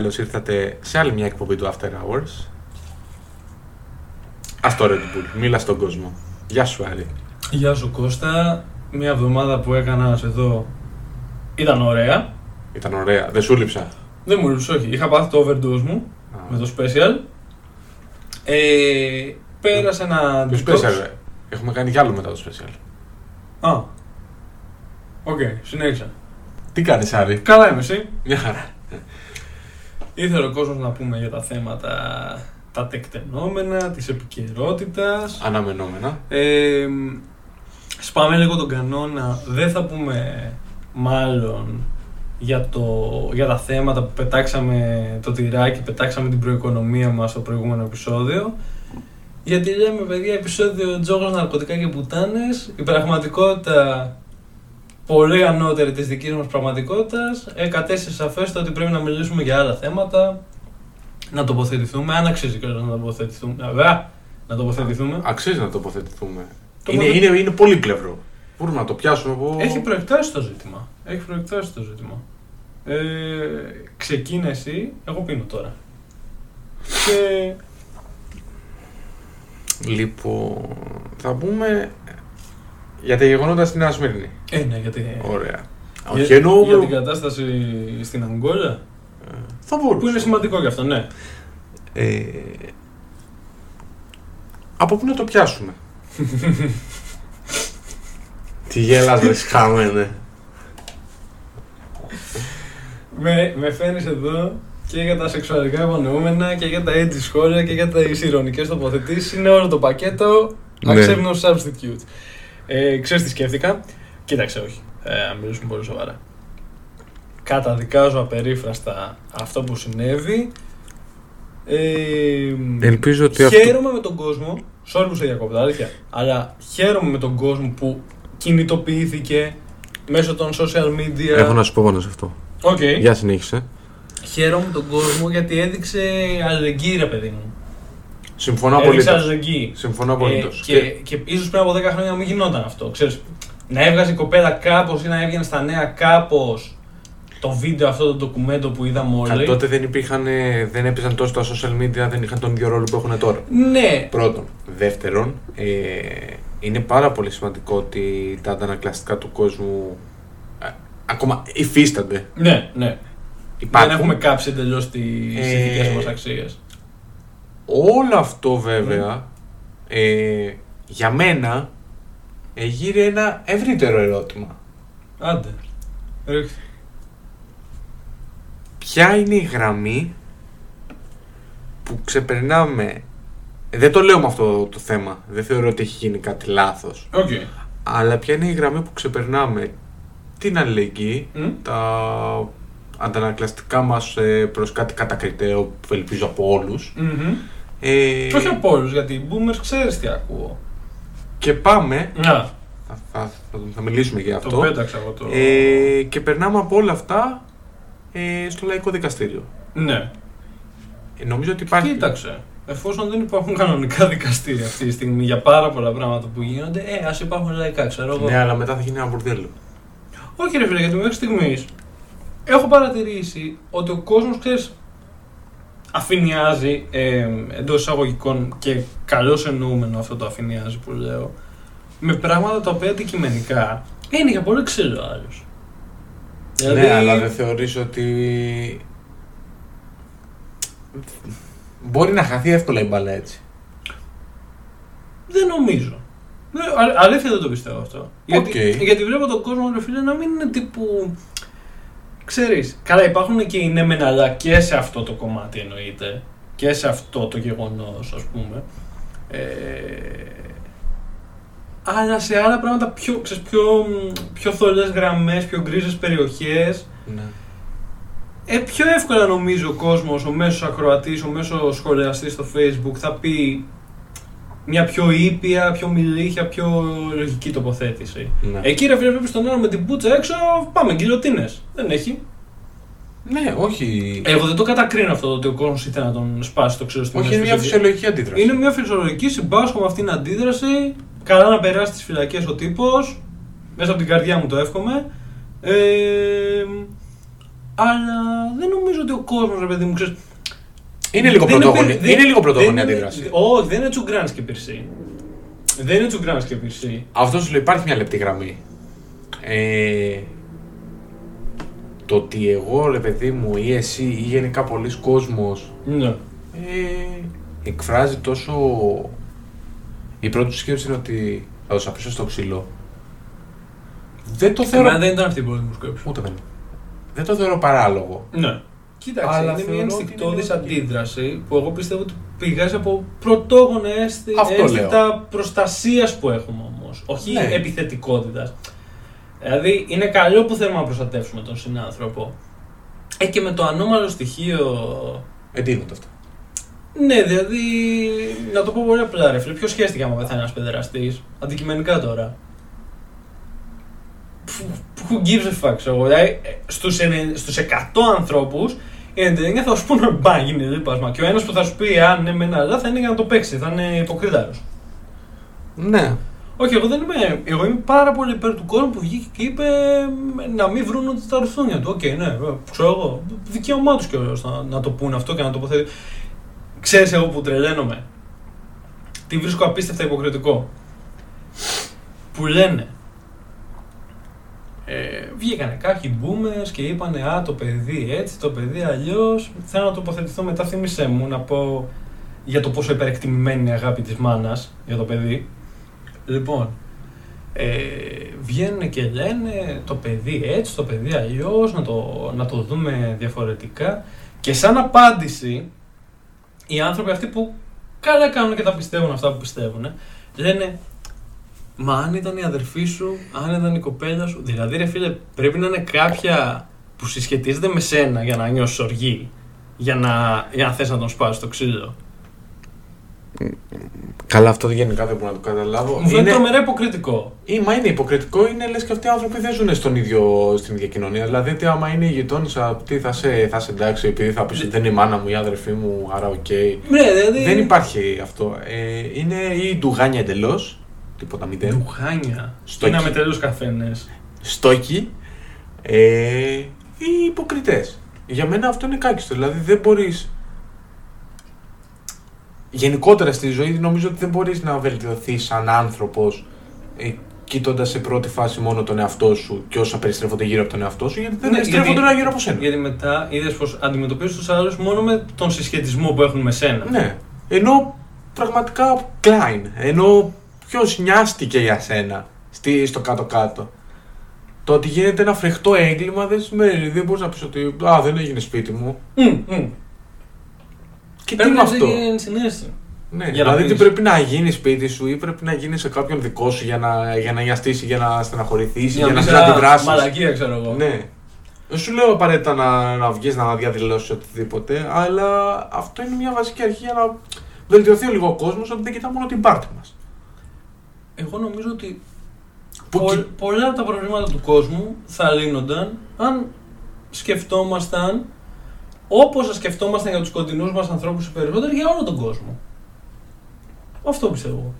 Καλησπέρα. Καλώς ήρθατε σε άλλη μια εκπομπή του After Hours. Ας το Red Bull. Μίλα στον κόσμο. Γεια σου Άρη. Γεια σου Κώστα. Μια εβδομάδα που έκανας σε εδώ ήταν ωραία. Ήταν ωραία. Δεν σου λείψα; Δεν μου λείψε, όχι. Είχα πάθει το overdose μου Α. με το special. Ε, πέρασε ένα Το detox. special. ρε. Έχουμε κάνει κι άλλο μετά το special. Α. Οκ, συνέχισα. Τι κάνεις Άρη; Καλά είμαι εσύ; Μια χαρά. Ήθελε ο κόσμος να πούμε για τα θέματα τα τεκταινόμενα, της επικαιρότητας. Αναμενόμενα. Ε, σπάμε λίγο τον κανόνα. Δεν θα πούμε μάλλον για, το, για τα θέματα που πετάξαμε το τυράκι, πετάξαμε την προοικονομία μας στο προηγούμενο επεισόδιο. Γιατί λέμε, παιδιά, επεισόδιο τζόγος, ναρκωτικά και πουτάνες. Η πραγματικότητα πολύ ανώτερη της δικής μας πραγματικότητας. Ε, κατέστησε σαφές το ότι πρέπει να μιλήσουμε για άλλα θέματα. Να τοποθετηθούμε, αν αξίζει κιόλας να τοποθετηθούμε. Βέβαια, να τοποθετηθούμε. Αξίζει να τοποθετηθούμε. Το είναι, μόνο- είναι, είναι πολύ πλευρό. Μπορούμε να το πιάσουμε από... Έχει προεκτάσει το ζήτημα. Έχει προεκτάσει το ζήτημα. Ε, ξεκίνα εσύ, εγώ πίνω τώρα. Και Λοιπόν, θα πούμε για τα γεγονότα στην Νέα Σμύρνη. ε, ναι, γιατί. Ωραία. Για, Όχι εννοώ... για την κατάσταση στην Αγγόλα. Θα μπορούσε. Που είναι σημαντικό γι' αυτό, ναι. Ε, από πού να το πιάσουμε; Τι γέλας βρες χαμένε. Με, με φέρνεις εδώ και για τα σεξουαλικά υπονοούμενα και για τα edgy σχόλια και για τις ηρωνικές τοποθετήσεις. Είναι όλο το πακέτο. Ναι. Accept no substitute. Ε, ξέρεις τι σκέφτηκα; Κοίταξε, όχι. Ε, να μιλήσουμε πολύ σοβαρά. Καταδικάζω απερίφραστα αυτό που συνέβη. Ε, Ελπίζω ότι χαίρομαι με τον κόσμο. Sorry που σε διακόπτω, αλήθεια. Αλλά χαίρομαι με τον κόσμο που κινητοποιήθηκε μέσω των social media. Έχω να σου πω πάνω σε αυτό. Οκ. Για συνέχισε. Χαίρομαι τον κόσμο γιατί έδειξε αλληλεγγύη, ρε παιδί μου. Συμφωνώ έδειξε απολύτως. αλληλεγγύη. Συμφωνώ απολύτως. Ε, και, και, ίσως πριν από 10 χρόνια να μην γινόταν αυτό. Ξέρεις, να έβγαζε η κοπέλα κάπως ή να έβγαινε στα νέα κάπως το βίντεο αυτό το ντοκουμέντο που είδαμε Κα- όλοι. τότε δεν υπήρχαν, ε, δεν έπαιζαν τόσο τα social media, δεν είχαν τον ίδιο ρόλο που έχουν τώρα. Ναι, Πρώτον. Δεύτερον, ε, είναι πάρα πολύ σημαντικό ότι τα αντανακλαστικά του κόσμου ε, ακόμα υφίστανται. ναι, ναι. Υπάρχουν. Δεν έχουμε κάψει εντελώς τις Ε, ηθικές μας αξίες. Όλο αυτό βέβαια ε, για μένα ε, εγείρει ένα ευρύτερο ερώτημα. Άντε. Ρίχ' το. Ποια είναι η γραμμή που ξεπερνάμε; ε, Δεν το λέω με αυτό το θέμα. Δεν θεωρώ ότι έχει γίνει κάτι λάθος. Οκ. Αλλά ποια είναι η γραμμή που ξεπερνάμε; Την αλληλεγγύη, Μμ. τα αντανακλαστικά μας ε, προς κάτι κατακριτέο που ελπίζω από όλους. Μμμ. Ε, Όχι από όλους, γιατί οι boomers ξέρεις τι ακούω. και πάμε, Να, θα, θα, θα, θα μιλήσουμε για το αυτό, πέταξα εγώ το. ε, και περνάμε από όλα αυτά ε, στο λαϊκό δικαστήριο. Ναι. Ε, νομίζω ότι υπάρχει... Κοίταξε. Εφόσον δεν υπάρχουν κανονικά δικαστήρια αυτή τη στιγμή για πάρα πολλά πράγματα που γίνονται, ε, ας υπάρχουν λαϊκά, ξέρω εγώ. Ναι, αλλά μετά θα γίνει ένα μπουρδέλο. Όχι, ρε φίλε, γιατί μέχρι στιγμής έχω παρατηρήσει ότι ο κόσμος, ξέρεις, αφηνιάζει ε, εντός εισαγωγικών και καλώς εννοούμενο αυτό το αφηνιάζει που λέω, με πράγματα τα οποία αντικειμενικά είναι για πολύ ξύλο άλλος. Δηλαδή, Ναι, αλλά δεν θεωρείς ότι... Μπορεί να χαθεί εύκολα η μπάλα έτσι; Δεν νομίζω. Ναι, α- αλήθεια δεν το πιστεύω αυτό. Γιατί, Οκ. γιατί βλέπω τον κόσμο, ρε φίλε, να μην είναι τύπου. Ξέρεις, καλά υπάρχουν και οι ναι μεν αλλά και σε αυτό το κομμάτι εννοείται. Και σε αυτό το γεγονός, ας πούμε. Ε, αλλά σε άλλα πράγματα πιο, ξέρεις, πιο, πιο θολές γραμμές, πιο γκρίζες περιοχές. Ναι. Ε, πιο εύκολα νομίζω ο κόσμος, ο μέσος ακροατής, ο μέσος σχολιαστής στο facebook θα πει μια πιο ήπια, πιο μιλήχια, πιο λογική τοποθέτηση. Ναι. Εκεί ρε φίλε βλέπεις τον άλλο με την πουτσα έξω, πάμε γκυλοτίνες. Δεν έχει. Ναι, όχι. Εγώ δεν το κατακρίνω αυτό το ότι ο κόσμος ήθελε να τον σπάσει το ξύλο στην όχι, είναι μια έσπιση. φυσιολογική αντίδραση. Είναι μια φυσιολογική συμπάσχω με αυτήν την αντίδραση. Καλά να περάσει τις φυλακές ο τύπος. Μέσα από την καρδιά μου το εύχομαι. Ε, Αλλά δεν νομίζω ότι ο κόσμος, ρε παιδί μου, ξέρεις. Είναι λίγο πρωτόγονη, είναι λίγο πρωτόγονη αντίδραση. Όχι, δεν είναι τσουγκράνς και πυρσί. Δεν είναι τσουγκράνς και πυρσί. Αυτό σου λέει υπάρχει μια λεπτή γραμμή. Ε, το ότι εγώ, ρε παιδί μου, ή εσύ, ή γενικά πολλοί κόσμος Ναι. ε, εκφράζει τόσο. Η πρώτη του σκέψη είναι ότι θα του αφήσω στο ξύλο. Δεν το θεωρώ. Εμένα δεν ήταν αυτή η πρώτη μου σκέψη. Ούτε δεν. Δεν το θεωρώ παράλογο. Ναι. Κοίταξε, Αλλά είναι μια θεωρώ ότι ενστικτόδη είναι λογική. αντίδραση που εγώ πιστεύω ότι πηγάζει από πρωτόγωνα αίσθη, Αυτό αίσθητα προστασίας που έχουμε όμως. Όχι Ναι. επιθετικότητας. Δηλαδή είναι καλό που θέλουμε να προστατεύσουμε τον συνάνθρωπο. Ε, και με το ανώμαλο στοιχείο. Εντείνονται αυτά. Ναι, δηλαδή. Να το πω πολύ απλά, ρε φίλε. Ποιο σχέστηκε άμα πεθάνει ένας παιδεραστής. Αντικειμενικά τώρα. Who gives a fuck, ξέρω εγώ. Δηλαδή, στους, ενε- στους 100 ανθρώπους, οι 99 θα σου πούνε να γίνει λίπασμα. Και ο ένας που θα σου πει αν ναι, μεν αλλά θα είναι για να το παίξει, θα είναι υποκριτάρος. Ναι. Όχι, εγώ δεν είμαι. Εγώ είμαι πάρα πολύ υπέρ του κόσμου που βγήκε και είπε μ, να μην βρουν ούτε τα ρουθούνια του. Οκ, ναι, ε, ξέρω εγώ. Δικαίωμά τους κιόλας να, να το πούνε αυτό και να τοποθετήσουν. Ξέρεις εγώ που τρελαίνομαι. Τι βρίσκω απίστευτα υποκριτικό. Που λένε. Ε, βγήκανε κάποιοι boomers και είπανε Α, το παιδί έτσι, το παιδί αλλιώς. Θέλω να τοποθετηθώ μετά, θύμισέ μου να πω για το πόσο υπερεκτιμημένη είναι η αγάπη της μάνας για το παιδί. Λοιπόν, ε, βγαίνουν και λένε το παιδί έτσι, το παιδί αλλιώς, να το, να το δούμε διαφορετικά. Και σαν απάντηση, οι άνθρωποι αυτοί που καλά κάνουν και τα πιστεύουν αυτά που πιστεύουν, λένε Μα αν ήταν η αδερφή σου, αν ήταν η κοπέλα σου. Δηλαδή, ρε φίλε, πρέπει να είναι κάποια που συσχετίζεται με σένα για να νιώσεις οργή. Για να, για να θες να τον σπάσεις στο ξύλο. Καλά, αυτό γενικά δεν μπορώ να το καταλάβω. Μου φαίνεται τρομερά υποκριτικό. Ή, μα είναι υποκριτικό, είναι λες και αυτοί οι άνθρωποι δεν ζουν στον ίδιο, στην ίδια κοινωνία. Δηλαδή, τι άμα είναι η γειτόνισσα, τι θα σε, θα σε εντάξει, επειδή θα πεις ότι δεν είναι η μάνα μου, η αδερφή μου, άρα οκ. Ναι, δηλαδή. Δεν υπάρχει αυτό. Ε, είναι ή ντουγάνια εντελώς, τίποτα μηδέν. Μπουχάνια. Στο Είναι εκεί. με τελείως καφένε. Στόκοι ε, ή υποκριτές. Για μένα αυτό είναι κάκιστο. Δηλαδή, δεν μπορείς. Γενικότερα στη ζωή νομίζω ότι δεν μπορείς να βελτιωθείς σαν άνθρωπος ε, κοιτώντα σε πρώτη φάση μόνο τον εαυτό σου και όσα περιστρέφονται γύρω από τον εαυτό σου, γιατί δεν Ναι, περιστρέφονται γιατί- όλα γύρω από σένα. Γιατί μετά είδες πως αντιμετωπίζεις τους άλλους μόνο με τον συσχετισμό που έχουν με σένα. Ναι. Ενώ πραγματικά Klein. Ενώ ποιος νοιάστηκε για σένα στη, στο κάτω-κάτω; Το ότι γίνεται ένα φρεχτό έγκλημα δεν σημαίνει. Δεν μπορείς να πεις ότι Α, δεν έγινε σπίτι μου. Μμ, μμ. Και τι Πρέπει είναι να αυτό; έχει ενσυναίσθηση. Ναι, Για να δηλαδή τι πεις. πρέπει να γίνει σπίτι σου ή πρέπει να γίνει σε κάποιον δικό σου για να, για να νοιαστείς ή για να στεναχωρηθείς ή για να πεις, μην «Α, αντιδράσεις. Μαλακία, ξέρω εγώ. Ναι. Δεν σου λέω απαραίτητα να, να βγεις να διαδηλώσεις οτιδήποτε, αλλά αυτό είναι μια βασική αρχή για να βελτιωθεί λίγο ο κόσμος ότι δεν κοιτά μόνο την πάρτη μας. Εγώ νομίζω ότι Που πο- κι- πολλά από τα προβλήματα του κόσμου θα λύνονταν αν σκεφτόμασταν όπως θα σκεφτόμασταν για τους κοντινούς μας ανθρώπους οι περισσότεροι για όλο τον κόσμο. Αυτό πιστεύω. εγώ.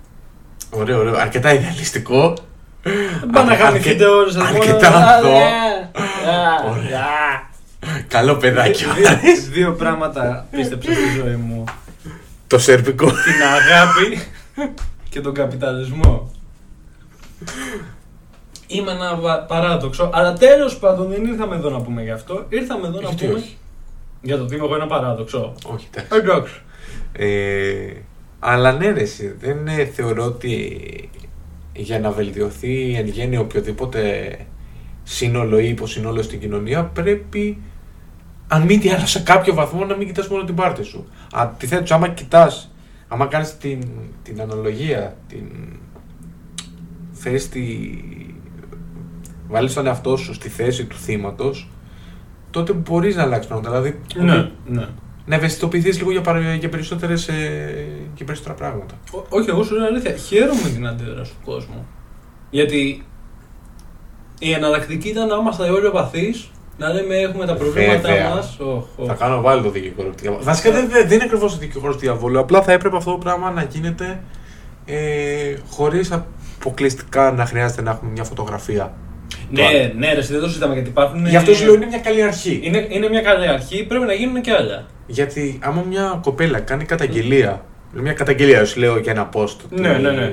Ωραίο, ωραίο. Αρκετά ιδεαλιστικό. Δεν πάνε να Αρκε- γαμηθείτε όλους εδώ. αρκετά μόνο, αυτό. «Α, α, Ωραία. α». Καλό παιδάκι. ο Δύο- Άρης. Δύο πράγματα πίστεψα στη ζωή μου. Το σερβικό. Την αγάπη και τον καπιταλισμό. Είμαι ένα βα- παράδοξο, αλλά τέλος πάντων δεν ήρθαμε εδώ να πούμε γι' αυτό. Ήρθαμε εδώ να Γιατί πούμε όχι; για το ότι είμαι εγώ ένα παράδοξο. Όχι, εντάξει. Εντάξει. Ε, αλλά ναι, ρε, εσύ, δεν ε, θεωρώ ότι για να βελτιωθεί εν γέννη οποιοδήποτε σύνολο ή υποσυνόλο στην κοινωνία πρέπει, αν μη τι άλλο, σε κάποιο βαθμό να μην κοιτάς μόνο την πάρτη σου. Αντιθέτως, άμα κοιτάς, άμα κάνεις την, την αναλογία, την θες τη... βάλεις τον εαυτό σου στη θέση του θύματος, τότε μπορείς να αλλάξεις πράγματα. Δηλαδή, Ναι, ναι. να ευαισθητοποιηθείς λίγο για, παρα- για, περισσότερες, ε, για περισσότερα πράγματα. Ό- όχι, εγώ σου λέω αλήθεια. Χαίρομαι την αντίδραση του κόσμου. Γιατί η εναλλακτική ήταν να είμαστε όλοι οπαθεί, να λέμε έχουμε τα προβλήματά Βέβαια. μας. Θα κάνω πάλι το δικηγόρο του διαβόλου. Βασικά δεν, δεν είναι ακριβώς το δικηγόρος του διαβόλου. Απλά θα έπρεπε αυτό το πράγμα να γίνεται ε, χωρίς αποκλειστικά να χρειάζεται να έχουμε μια φωτογραφία. Ναι, ναι, ρε, δεν το συζητάμε γιατί υπάρχουν. Γι' αυτό σου λέω είναι μια καλή αρχή. Είναι, είναι μια καλή αρχή, πρέπει να γίνουν και άλλα. Γιατί άμα μια κοπέλα κάνει καταγγελία, μια καταγγελία σου λέω για ένα post. ότι- Ναι, ναι, ναι.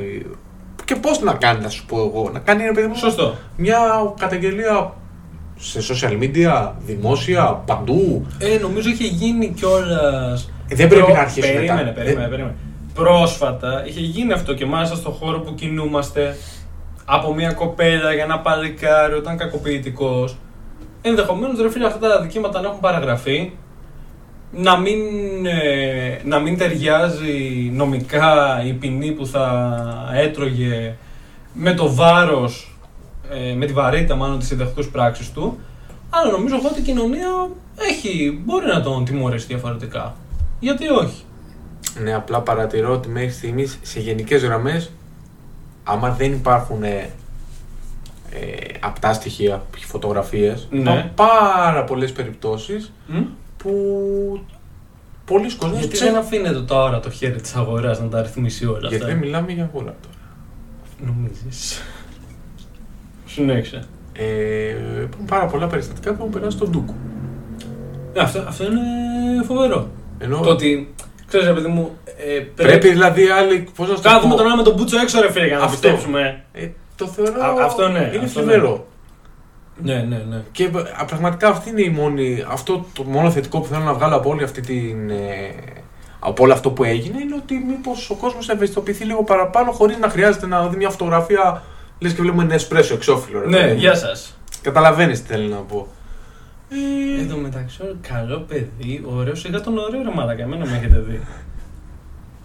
Και πώ να κάνει, να σου πω εγώ, να κάνει ρε παιδί μου Σωστό. μια καταγγελία σε social media, δημόσια, παντού. Ε, νομίζω είχε γίνει κιόλας. Ε, δεν πρέπει να αρχίσουν Περίμενε, μετά. περίμενε, Ε. περίμενε. Πρόσφατα είχε γίνει αυτό και μάλιστα στον χώρο που κινούμαστε από μια κοπέλα για ένα παλικάρι όταν κακοποιητικός. Ενδεχομένως ρε φίλε αυτά τα δικήματα να έχουν παραγραφεί. Να μην, ε, να μην ταιριάζει νομικά η ποινή που θα έτρωγε με το βάρος, ε, με τη βαρύτητα μάλλον της συντακτούς πράξης του. Αλλά νομίζω εγώ ότι η κοινωνία έχει, μπορεί να τον τιμωρήσει διαφορετικά. Γιατί όχι; Ναι, απλά παρατηρώ ότι μέχρι στιγμής σε γενικές γραμμές, άμα δεν υπάρχουν ε, ε, απτά στοιχεία, φωτογραφίες, Ναι. υπάρχουν πάρα πολλές περιπτώσεις Μ; που πολλοί κόσμοι Γιατί δεν αφήνεται τώρα το χέρι της αγοράς να τα ρυθμίσει όλα Γιατί αυτά; δεν μιλάμε για αγορά τώρα. Νομίζεις. Συνέχισε. Ε, υπάρχουν πάρα πολλά περιστατικά που έχουν περάσει στον Τούκο. Ε, αυτό, αυτό είναι φοβερό. Ενώ Το ότι, ξέρεις ρε παιδί μου, ε, πρέπει δηλαδή άλλοι. Πώς να σου το Κάθουμε πω, τώρα με τον Μπούτσο έξω ρε φίλε για να Αυτό. πιστέψουμε. Ε, το θεωρώ. Α, αυτό ναι, Είναι αυτό θλιβερό. Ναι, ναι, ναι. Και α, πραγματικά αυτή είναι η μόνη, αυτό το μόνο θετικό που θέλω να βγάλω από όλη αυτή την. Ε, από όλο αυτό που έγινε είναι ότι μήπως ο κόσμος ευαισθητοποιηθεί λίγο παραπάνω χωρίς να χρειάζεται να δει μια φωτογραφία. Λες και βλέπουμε ένα εσπρέσο εξώφυλλο. ρε Ναι, παιδί μου. γεια σας. Καταλαβαίνεις τι θέλω να πω. Ε, Εν τω μεταξύ, ωραίο- καλό παιδί, ωραίος, σιγά τον ωραίο ρε μαλάκα, εμένα με έχετε δει.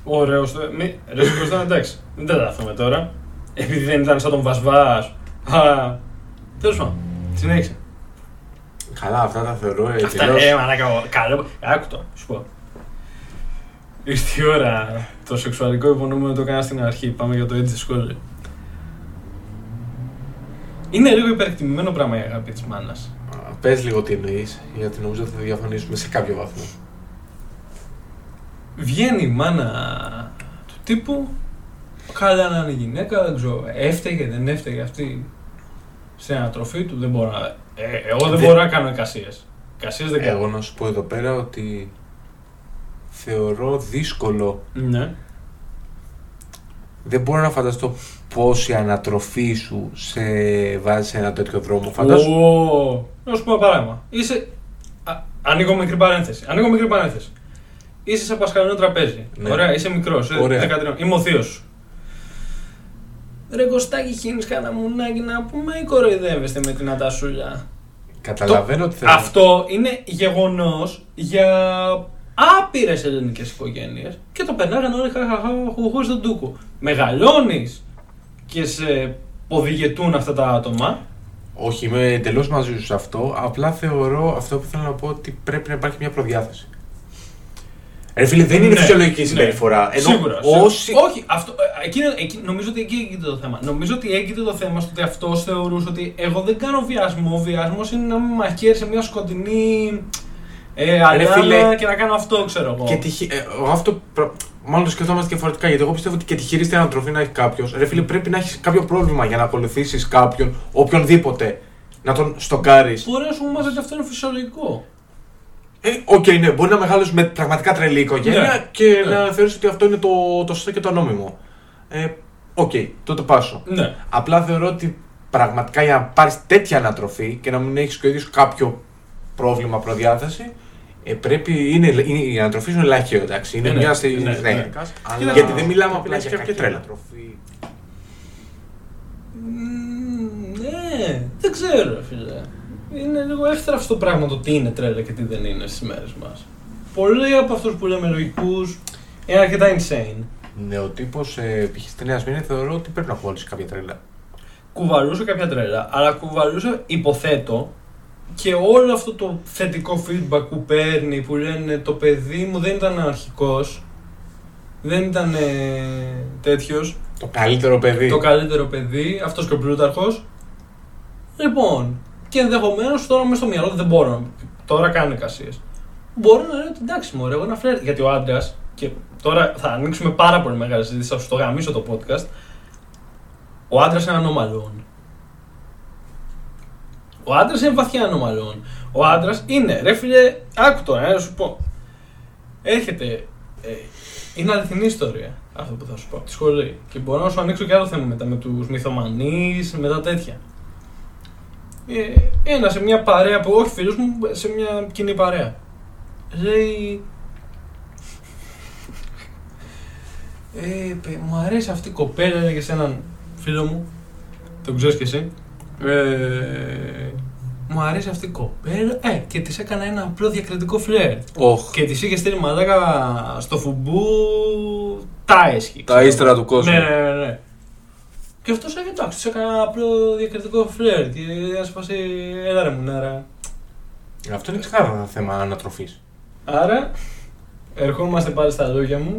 Ωραίος, μη, ρε Κώστα, εντάξει, δεν τα λάθουμε τώρα. Επειδή δεν ήταν σαν τον Βασβάς. Α, τέλος πάντων, συνέχισε. καλά, αυτά τα θεωρώ ε, Αυτά, τελείως- ε, μαλάκα, ο- καλό, άκου το, σου πω. Ήρθε η ώρα, το σεξουαλικό υπονοούμενο το έκανα στην αρχή, πάμε για το έτσι σχόλιο. Είναι λίγο υπερεκτιμημένο πράγμα η αγάπη της μάνας. Πες λίγο τι εννοείς, γιατί νομίζω ότι θα διαφωνήσουμε σε κάποιο βαθμό. Βγαίνει η μάνα του τύπου, καλά να είναι η γυναίκα, δεν ξέρω, έφταιγε, δεν έφταιγε αυτή στην ανατροφή του, δεν μπορώ να... Ε, εγώ δεν Δεν- μπορώ να κάνω εικασίες. Εικασίες δεν κάνω. Εγώ να σου πω εδώ πέρα ότι θεωρώ δύσκολο. Ναι. Δεν μπορώ να φανταστώ πώς η ανατροφή σου σε βάζει σε ένα τέτοιο δρόμο. Φαντάσου. Ω, Να σου πω ένα παράδειγμα. Είσαι. Α, ανοίγω μικρή παρένθεση. Ανοίγω μικρή παρένθεση. Είσαι σε πασχαλινό τραπέζι. Ναι. Ωραία, είσαι μικρός. Ωραία. Είμαι ο θείος σου. Ρε Κωστάκη, χύνεις κανένα μουνάκι να πούμε ή κοροϊδεύεστε με την ατασούλια. Καταλαβαίνω ότι θέλω. Αυτό είναι γεγονός για άπειρες ελληνικές οικογένειες και το περνάγανε όλοι χαχαχαχουχού στον τούκο. Μεγαλώνεις και σε οδηγετούν αυτά τα άτομα. Όχι, είμαι εντελώς μαζί σου σε αυτό. Απλά θεωρώ αυτό που θέλω να πω ότι πρέπει να υπάρχει μια προδιάθεση. Ρε φίλε, δεν είναι Ναι, φυσιολογική ναι. συμπεριφορά. Ενώ Σίγουρα. όσοι. σίγουρα. Όχι, αυτό, ε, εκείνο, εκεί, νομίζω ότι εκεί έγκυται το θέμα. Νομίζω ότι έγκυται το θέμα στο ότι αυτός θεωρούσε ότι εγώ δεν κάνω βιασμό. Ο βιασμός είναι να με μαχαίρει σε μια σκοτεινή ε, αλάνα φίλε, και να κάνω αυτό, ξέρω εγώ. Και τη, χει- ε, εγώ αυτό προ- μάλλον το σκεφτόμαστε διαφορετικά. Γιατί εγώ πιστεύω ότι και τη χειρίστη ανατροφή να έχει κάποιος. Ρε φίλε, πρέπει να έχεις κάποιο πρόβλημα για να ακολουθήσεις κάποιον, οποιονδήποτε, να τον στοκάρεις. Μπορεί να σου πούμε ότι αυτό είναι φυσιολογικό. Ε, οκ, ναι, μπορεί να μεγαλώσει με πραγματικά τρελή οικογένεια Ναι, και ναι. να θεωρήσει ότι αυτό είναι το, το σωστό και το νόμιμο. Ε, οκ, τότε πάσω. Ναι. Απλά θεωρώ ότι πραγματικά για να πάρεις τέτοια ανατροφή και να μην έχεις και ο ίδιος κάποιο πρόβλημα προδιάθεση, ε, πρέπει. Είναι, είναι, η ανατροφή σου είναι ελάχιστη, εντάξει. Είναι Ναι, μια ναι, στη. ναι, ναι. ναι. Αλλά γιατί δεν μιλάμε πρέπει απλά να για έχει κάποια κακή τρέλα. ανατροφή. Μμμ, Ναι, δεν ξέρω, φίλε. Είναι λίγο εύθραυστο πράγμα το τι είναι τρέλα και τι δεν είναι στις μέρες μας. Πολλοί από αυτούς που λέμε λογικούς είναι αρκετά insane. Ναι, ο τύπος ε, π.χ. στη Νέα Σμύρνη θεωρώ ότι πρέπει να χωρίσει κάποια τρέλα. κουβαλούσε κάποια τρέλα, αλλά κουβαλούσε, υποθέτω, και όλο αυτό το θετικό feedback που παίρνει, που λένε το παιδί μου δεν ήταν αρχικός, δεν ήταν ε, τέτοιος, Το καλύτερο παιδί. το καλύτερο παιδί, αυτός και ο πλούταρχος. Λοιπόν, και ενδεχομένως τώρα μέσα στο μυαλό του δεν μπορώ, τώρα κάνω εικασίες. Μπορώ να λέω ότι εντάξει μωρέ, εγώ ένα φλερ, γιατί ο άντρας, και τώρα θα ανοίξουμε πάρα πολύ μεγάλη συζήτηση, θα σου το γαμίσω το podcast, ο άντρας είναι ανώμαλον. Ο άντρας είναι βαθιά ανομαλών. Ο άντρας είναι, ρε φίλε, άκου τώρα, να σου πω. Έρχεται. Ε, είναι αληθινή ιστορία αυτό που θα σου πω από τη σχολή. Και μπορώ να σου ανοίξω και άλλο θέμα μετά με τους μυθομανείς, με τα τέτοια. Ε, ένα σε μια παρέα που, όχι φίλους μου, σε μια κοινή παρέα. Λέει. Ε, παι, μου αρέσει αυτή η κοπέλα, έλεγε σε έναν φίλο μου. Το ξέρεις κι εσύ; Ε, μου αρέσει αυτή η κοπέλα. Ε, και της έκανα ένα απλό διακριτικό φλερ. Οχ. Και της είχε στείλει μαλάκα στο φουμπού τα έσχη. Τα ύστερα του κόσμου. Ναι, ναι, ναι. ναι. Και αυτός έλεγε εντάξει, της έκανα ένα απλό διακριτικό φλερ. Και έσπασε, έλα ρε μουνάρα. Αυτό είναι ξεκάθαρα θέμα ανατροφής. Άρα, ερχόμαστε πάλι στα λόγια μου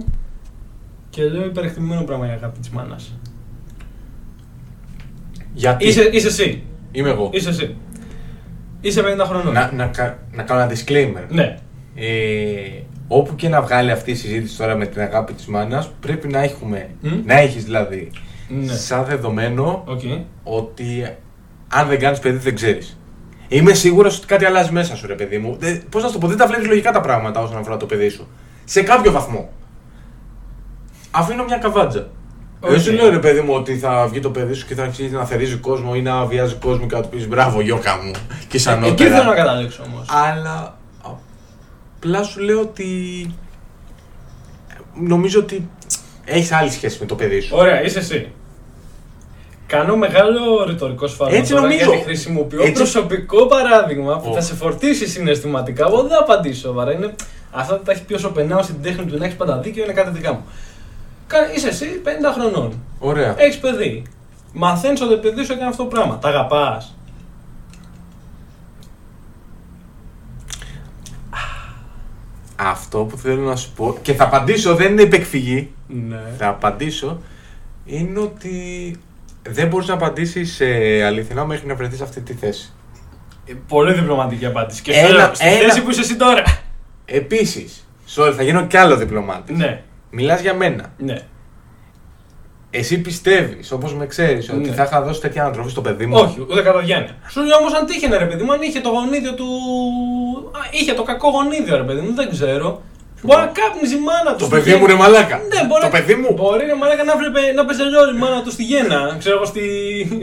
και λέω υπερεκτιμημένο πράγμα για αγάπη της μάνας. Γιατί; Είσαι, είσαι εσύ. Είμαι εγώ. Είσαι εσύ. Είσαι 50 χρονών. Να, να, κα- να κάνω ένα disclaimer. Ναι. Ε, όπου και να βγάλει αυτή η συζήτηση τώρα με την αγάπη της μάνας, πρέπει να έχουμε, Μμ. να έχεις δηλαδή, Ναι. σαν δεδομένο Οκ. ότι αν δεν κάνεις παιδί δεν ξέρεις. Είμαι σίγουρος ότι κάτι αλλάζει μέσα σου ρε παιδί μου. Δεν, πώς να σου το πω, δεν τα βλέπεις λογικά τα πράγματα όσον αφορά το παιδί σου. Σε κάποιο βαθμό. Αφήνω μια καβάτζα. Δεν Οκ. σου λέω ρε παιδί μου ότι θα βγει το παιδί σου και θα αρχίσει να θερίζει κόσμο ή να βιάζει κόσμο και να του πεις μπράβο γιώκα μου και σαν Εκεί θέλω να καταλήξω όμως. αλλά απλά σου λέω ότι νομίζω ότι έχεις άλλη σχέση με το παιδί σου. Ωραία, είσαι εσύ. Κάνω μεγάλο ρητορικό σφάλμα Έτσι τώρα νομίζω. γιατί χρησιμοποιώ Έτσι. προσωπικό παράδειγμα που Ω. θα σε φορτίσει συναισθηματικά. Εγώ δεν θα απαντήσω σοβαρά. Είναι... Αυτά που τα έχει πει όσο περνάω στην τέχνη του να έχεις πάντα δίκιο είναι κάτι δικά μου. Κα- Είσαι εσύ 50 χρονών. Ωραία. Έχεις παιδί. Μαθαίνεις ότι το παιδί σου έκανε αυτό το πράγμα. Τα αγαπάς. Αυτό που θέλω να σου πω και θα απαντήσω, δεν είναι υπεκφυγή. Ναι. Θα απαντήσω είναι ότι δεν μπορείς να απαντήσεις ε, αληθινά μέχρι να βρεθείς σε αυτή τη θέση. Ε, Πολύ διπλωματική απάντηση. Και Ένα- θέλω στη ένα- θέση που είσαι εσύ τώρα. Επίσης, sorry, θα γίνω κι άλλο διπλωμάτης. ναι, Μιλάς για μένα. ναι. Εσύ πιστεύεις, όπως με ξέρεις, ότι Ναι. θα είχα δώσει τέτοια ανατροφή στο παιδί μου; Όχι, ούτε κατά διάνοια. Σου λέει όμως αν τύχαινε ρε παιδί μου, αν είχε το γονίδιο του. Α, είχε το κακό γονίδιο ρε παιδί μου, δεν ξέρω. Μπορεί να κάπνιζε η μάνα του. Το στη παιδί γέννα. μου ρε μαλάκα. Ναι, μπορεί Το να- παιδί μου. Μπορεί ρε μαλάκα να βλέπε να παίζει λιόλι η μάνα του στη γέννα, ξέρω εγώ, στη...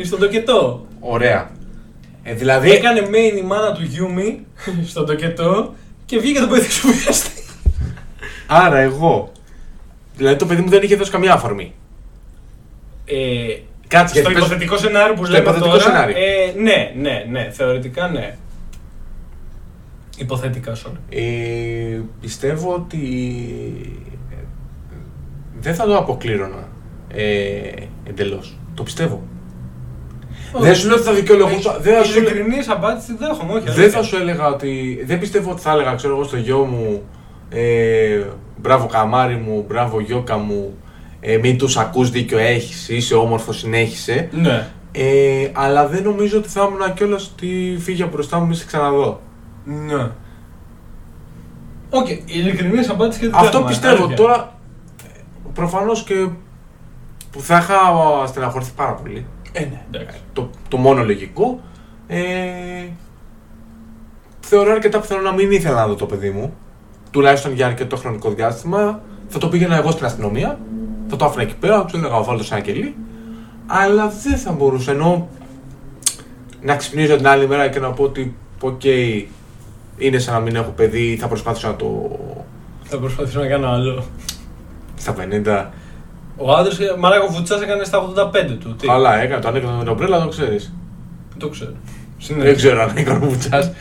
στον τοκετό. Ωραία. Ε, δηλαδή, Έκανε main η μάνα του Γιούμι στον τοκετό και βγήκε το παιδί σου βιαστή. άρα εγώ. Δηλαδή το παιδί μου δεν είχε δώσει καμία αφορμή. Ε, Κάτσε, στο γιατί πες- υποθετικό σενάριο που στο λέμε υποθετικό τώρα, σενάριο. Ε, ναι, ναι, ναι, θεωρητικά ναι. Υποθετικά, sorry. Ε, πιστεύω ότι ε, δεν θα το αποκλήρωνα ε, εντελώς. Το πιστεύω. Δεν σου λέω ότι θα δικαιολογούσα. Δεν θα σου έλεγα- Ειλικρινή απάντηση δεν έχουμε, όχι. Δεν αλήθεια. θα σου έλεγα ότι. Δεν πιστεύω ότι θα έλεγα, ξέρω εγώ, στο γιο μου. Ε, μπράβο καμάρι μου, μπράβο γιώκα μου. Ε, μην τους ακούς δίκιο έχεις, είσαι όμορφος, συνέχισε. Ναι. Ε, αλλά δεν νομίζω ότι θα ήμουν κιόλας ότι φύγε μπροστά μου, μη σε ξαναδώ. Ναι. Οκ, η ειλικρινής απάντηση και δεν Αυτό έχουμε, πιστεύω. αλήθεια. Τώρα, προφανώς και που θα είχα στεναχωρηθεί πάρα πολύ. Ε, ναι, εντάξει. Το, το μόνο λογικό. Ε, θεωρώ αρκετά πιθανό να μην ήθελα να δω το παιδί μου. Τουλάχιστον για αρκετό χρονικό διάστημα. Θα το πήγαινα εγώ στην αστυνομία. Θα το άφηνα εκεί πέρα, του έλεγα βάλ' το σ' ένα κελί. Αλλά δεν θα μπορούσα ενώ να ξυπνήσω την άλλη μέρα και να πω ότι οκ, είναι σαν να μην έχω παιδί, θα προσπαθήσω να το. Θα προσπαθήσω να κάνω άλλο. στα 50. Ο άντρας, μαλάκα ο Βουτσάς έκανε στα 85 του. Τι; Καλά, έκανε το ανέκδοτο με τον Πρέλα, το ξέρεις. Το ξέρω. Δεν ξέρω αν έκανε ο Βουτσάς.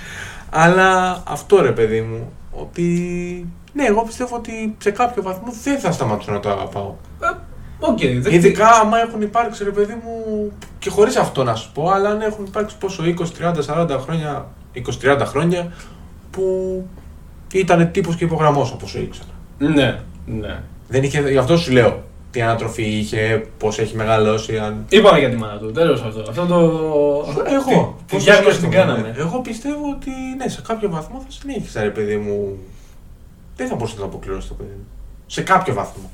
Αλλά αυτό ρε παιδί μου, ότι ναι, εγώ πιστεύω ότι σε κάποιο βαθμό δεν θα σταματήσω να το αγαπάω. Ε, Οκ, δεν Ειδικά άμα έχουν υπάρξει ρε παιδί μου, και χωρίς αυτό να σου πω, αλλά αν έχουν υπάρξει πόσο 20, 30, 40 χρόνια, 20-30 χρόνια που ήταν τύπος και υπογραμμός όπως σου ήξερα. Ναι, ναι. Δεν είχε, γι' αυτό σου λέω τι ανατροφή είχε, πώς έχει μεγαλώσει, αν... Είπαμε για τη μάνα του, τέλος αυτό. Αυτό το. Εγώ. Τη πώς διάγνωση την σκέφτομαι, κάναμε. ναι. Εγώ πιστεύω ότι ναι, σε κάποιο βαθμό θα συνέχισα, ρε παιδί μου. Δεν θα μπορούσα να το αποκληρώσω το παιδί μου. Σε κάποιο βαθμό.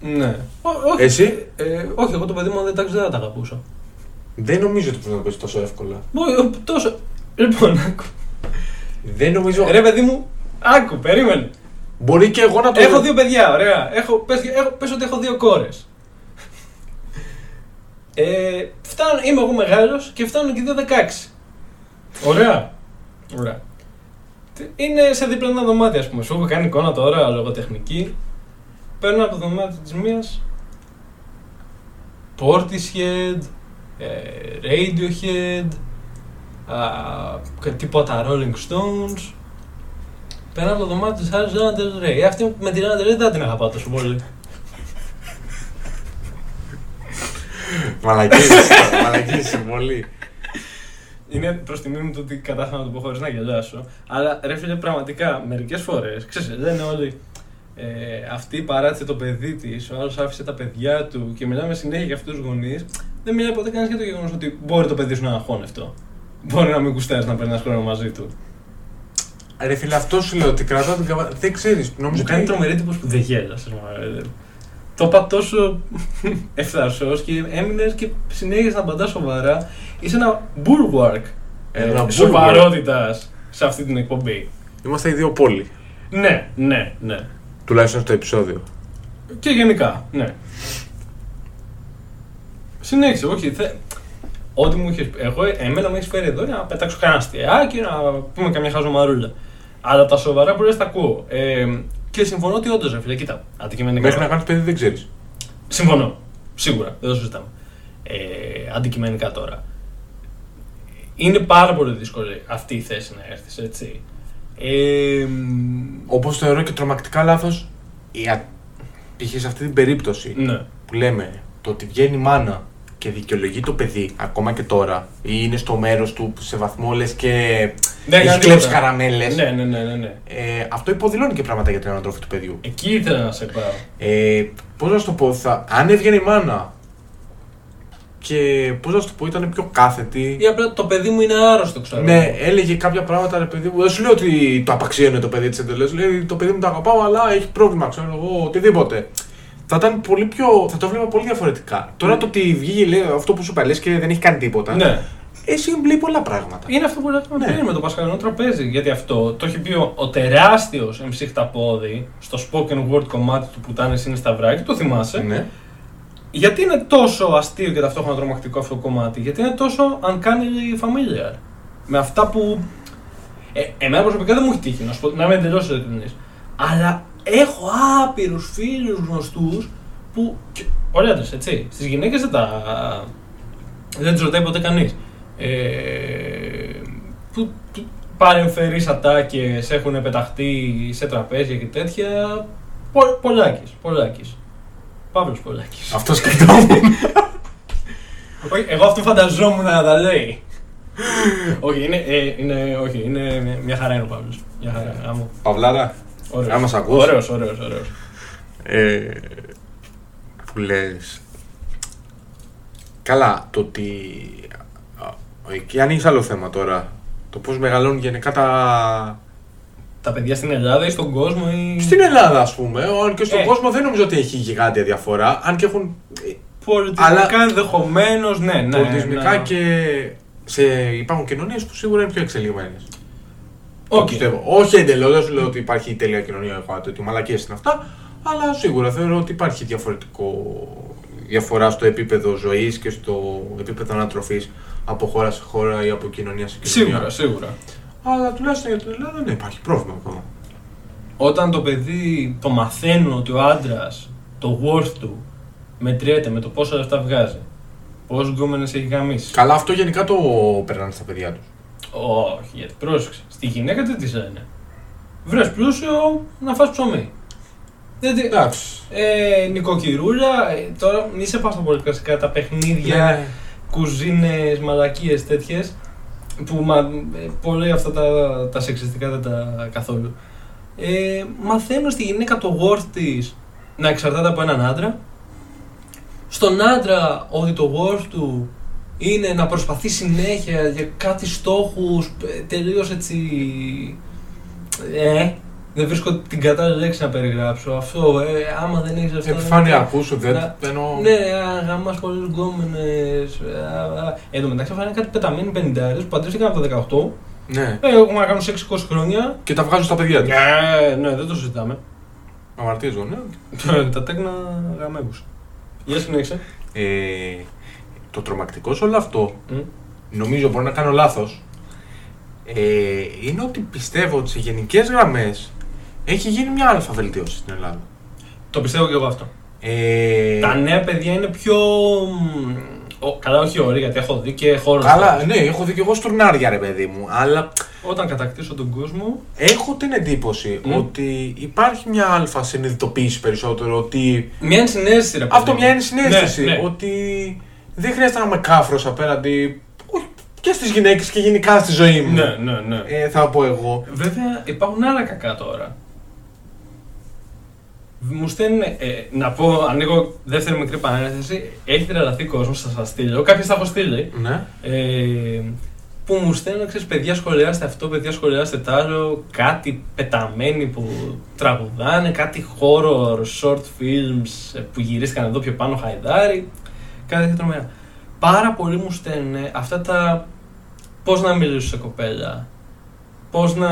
Ναι. Ό- όχι. Εσύ; Ε, όχι, εγώ το παιδί μου αν δεν τάξει δεν θα τα αγαπούσα. Δεν νομίζω ότι μπορεί να το πεις τόσο εύκολα. Μπορεί, τόσο. Λοιπόν, άκου. Δεν νομίζω. Ρε παιδί μου, άκου, περίμενε. Μπορεί και εγώ να το Έχω δύο παιδιά, ωραία. Έχω, πες, έχω, πες ότι έχω δύο κόρες. Ε, φτάνω, είμαι εγώ μεγάλος και φτάνουν και δύο 16. Ωραία. Ωραία. Τι- Είναι σε διπλανά δωμάτια, ας πούμε. Σου έχω κάνει εικόνα τώρα, λογοτεχνική. Παίρνω από το δωμάτιο της μίας. Portishead, ε, Radiohead, α, και τίποτα Rolling Stones. Παίρνω από το δωμάτιο της άλλη Lana Del Rey. Αυτή με την Lana Del Rey δεν την αγαπάω τόσο πολύ. Μαλακίες, μαλακίες πολύ. Είναι προς τιμή μου το ότι κατάφερα να το πω χωρίς να γελάσω. Αλλά ρε φίλε, πραγματικά μερικές φορές ξέρεις, λένε όλοι. Ε, αυτή παράτησε το παιδί της, ο άλλος άφησε τα παιδιά του και μιλάμε συνέχεια για αυτούς τους γονείς. Δεν μιλάει ποτέ κανείς για το γεγονός ότι μπορεί το παιδί σου να είναι αχώνευτο. Μπορεί να μην κουστάρει να περνάς χρόνο μαζί του. Ρε φίλε, αυτό σου λέω ότι κρατάω την καβά. Δεν ξέρεις. Νομίζω Μου κάνει ότι- τρομερή εντύπωση που δεν γέλασε. Το είπα τόσο ευθαρσός και έμεινες και συνέχισε να απαντάς σοβαρά. Είσαι ένα bulwark Ένα bulwark. σοβαρότητας σε αυτή την εκπομπή. Είμαστε οι δύο πόλοι. Ναι, ναι, ναι. Τουλάχιστον στο επεισόδιο. Και γενικά, ναι. Συνέχισε, όχι. Θε... Ό,τι μου είχε Εγώ, εμένα με έχεις φέρει εδώ για να πετάξω κανένα αστιάκι, να πούμε καμιά χαζομαρούλα. Αλλά τα σοβαρά που λες τα ακούω. Ε, και συμφωνώ ότι όντως, ρε φίλε, κοίτα. Αντικειμενικά. Μέχρι να κάνεις παιδί δεν ξέρεις. Συμφωνώ. Σίγουρα, δεν το συζητάμε. Ε, αντικειμενικά τώρα. Είναι πάρα πολύ δύσκολη αυτή η θέση να έρθεις, έτσι. Ε, μ, Όπως θεωρώ και τρομακτικά λάθος. Π.χ. σε αυτή την περίπτωση ναι. που λέμε το ότι βγαίνει η μάνα και δικαιολογεί το παιδί ακόμα και τώρα ή είναι στο μέρος του σε βαθμό λες και Ναι, έχει κάνει κλέψει τίποτα. καραμέλες. Ναι, ναι, ναι, ναι, ναι. Ε, αυτό υποδηλώνει και πράγματα για την ανατροφή του παιδιού. Εκεί ήθελα να σε πάω. Ε, πώς να σου το πω, θα, αν έβγαινε η μάνα και πώς να σου το πω, ήταν πιο κάθετη. Ή απλά το παιδί μου είναι άρρωστο, ξέρω. Ναι, έλεγε κάποια πράγματα ρε παιδί μου. Δεν σου λέω ότι το απαξίωνε το παιδί τη εντελώ. Λέει το παιδί μου το αγαπάω, αλλά έχει πρόβλημα, ξέρω εγώ, οτιδήποτε. Θα ήταν πολύ πιο. θα το βλέπα πολύ διαφορετικά. Τώρα το ότι βγήκε λέει, αυτό που σου είπα λες και δεν έχει κάνει τίποτα. Ναι. Εσύ λέει πολλά πράγματα. Είναι αυτό που λέγαμε Ναι. πριν με το Πασχαλινό τραπέζι. Γιατί αυτό το έχει πει ο, ο τεράστιος MC Χταπόδη στο spoken word κομμάτι του Πουτάνε είναι σταυράκι, το θυμάσαι. Ναι. Γιατί είναι τόσο αστείο και ταυτόχρονα τρομακτικό αυτό το κομμάτι, Γιατί είναι τόσο uncannily familiar. Με αυτά που. Ε, εμένα προσωπικά δεν μου έχει τύχει, να, σου πω, να είμαι εντελώς ειλικρινής. Αλλά έχω άπειρους φίλους γνωστούς που. και- Όλοι άντρε, έτσι. Στις γυναίκες δεν τα. Δεν του ρωτάει ποτέ κανείς. Ε, που που παρεμφερείς ατάκες έχουν πεταχτεί σε τραπέζια και τέτοια. Πο, πολλάκις, πολλάκις. Παύλος Πολάκης. Αυτός σκεφτόμουν. Όχι, εγώ αυτό φανταζόμουν να τα λέει. όχι, είναι, ε, είναι, όχι, είναι μια- μια χαρά είναι ο Παύλος. Μια χαρά. Άμμο. Παυλάρα. Ωραίος. Αν μας ακούς. Ωραίος, ωραίος, ωραίος. Ε, που λες Καλά, το ότι α, Εκεί ανοίγεις άλλο θέμα τώρα Το πώς μεγαλώνουν γενικά τα Τα παιδιά στην Ελλάδα ή στον κόσμο ή... Στην Ελλάδα ας πούμε Αν και στον Ε. κόσμο δεν νομίζω ότι έχει γιγάντια διαφορά Αν και έχουν ε, Πολιτισμικά Αλλά- ενδεχομένως, ναι, ναι. πολιτισμικά ναι. και σε, υπάρχουν κοινωνίες που σίγουρα είναι πιο εξελιγμένες. Οκ. Πιστεύω. Όχι εντελώς, δεν σου λέω ότι υπάρχει η τέλεια κοινωνία, εγώ ότι μαλακίες είναι αυτά, αλλά σίγουρα θεωρώ ότι υπάρχει διαφορετικό διαφορά στο επίπεδο ζωής και στο επίπεδο ανατροφής από χώρα σε χώρα ή από κοινωνία σε κοινωνία. Σίγουρα, σίγουρα. Αλλά τουλάχιστον για την Ελλάδα δεν υπάρχει πρόβλημα ακόμα. Όταν το παιδί το μαθαίνουν ότι ο άντρας το worth του μετριέται με το πόσα λεφτά βγάζει, πόσε γκόμενες έχει γαμίσει. Καλά, αυτό γενικά το περνάνε στα παιδιά τους. Όχι, γιατί πρόσεξε. Στη γυναίκα τι της λένε; Βρες πλούσιο να φας ψωμί. Δεν τι... Εντάξει. Ε, νοικοκυρούλα, ε, τώρα μη σε πάω στα πολύ κλασικά τα παιχνίδια, Ναι. κουζίνες, μαλακίες τέτοιες που μα, ε, πολλοί αυτά τα, τα σεξιστικά δεν τα καθόλου. Ε, μαθαίνω στη γυναίκα το worth της να εξαρτάται από έναν άντρα. Στον άντρα ότι το worth του είναι να προσπαθεί συνέχεια για κάτι στόχους ε, τελείως έτσι... Ε, Δεν βρίσκω την κατάλληλη λέξη να περιγράψω. Αυτό, ε, άμα δεν έχεις αυτό. Επιφάνειακού σου, δεν Να- εννοώ. Ναι, γαμάς πολύ γκόμενες. Εν τω μεταξύ, φάνε κάτι πεταμένοι πενιντάρε που παντρεύτηκαν από τα 18. Ναι. Ε, έχουμε να κάνουν σε 6-20 χρόνια. Και τα βγάζουν στα παιδιά τους. Ναι, ναι, δεν το συζητάμε. Αμαρτίε γονέων. τα τέκνα γαμέμπουσα. Για συνέχισε. Ε, το τρομακτικό σε όλο αυτό, Μμ. νομίζω μπορεί να κάνω λάθος, ε, είναι ότι πιστεύω ότι σε γενικές γραμμές έχει γίνει μια αλφα βελτίωση στην Ελλάδα. Το πιστεύω και εγώ αυτό. Ε, Τα νέα παιδιά είναι πιο. μ, Ο, καλά, όχι ωραία, γιατί έχω δει και χώρο. Καλά, ναι, έχω δει και εγώ στουρνάρια ρε παιδί μου, αλλά Όταν κατακτήσω τον κόσμο. έχω την εντύπωση Μμ. ότι υπάρχει μια αλφα συνειδητοποίηση περισσότερο ότι Μια ενσυναίσθηση, ρε παιδί αυτό μου. μια ενσυναίσθηση. Ναι, ναι. Ότι δεν χρειάζεται να είμαι κάφρος απέναντι όχι, και στις γυναίκες και γενικά στη ζωή μου. Ναι, ναι, ναι. Ε, θα πω εγώ. Βέβαια, υπάρχουν άλλα κακά τώρα. Μου στέλνουν, ε, να πω, ανοίγω δεύτερη μικρή παρένθεση, έχει τρελαθεί κόσμος, θα σας στείλω. Κάποιοι θα έχω στείλει. Ναι. Ε, που μου στέλνουν, ξέρεις, παιδιά σχολιάστε αυτό, παιδιά σχολιάστε τ' άλλο, κάτι πεταμένοι που τραγουδάνε, κάτι horror, short films ε, που γυρίστηκαν εδώ πιο πάνω χαϊδάρι, κάτι τέτοια τρομερά. Πάρα πολλοί μου στέλνουν αυτά τα πώς να μιλήσω σε κοπέλα, πώς να,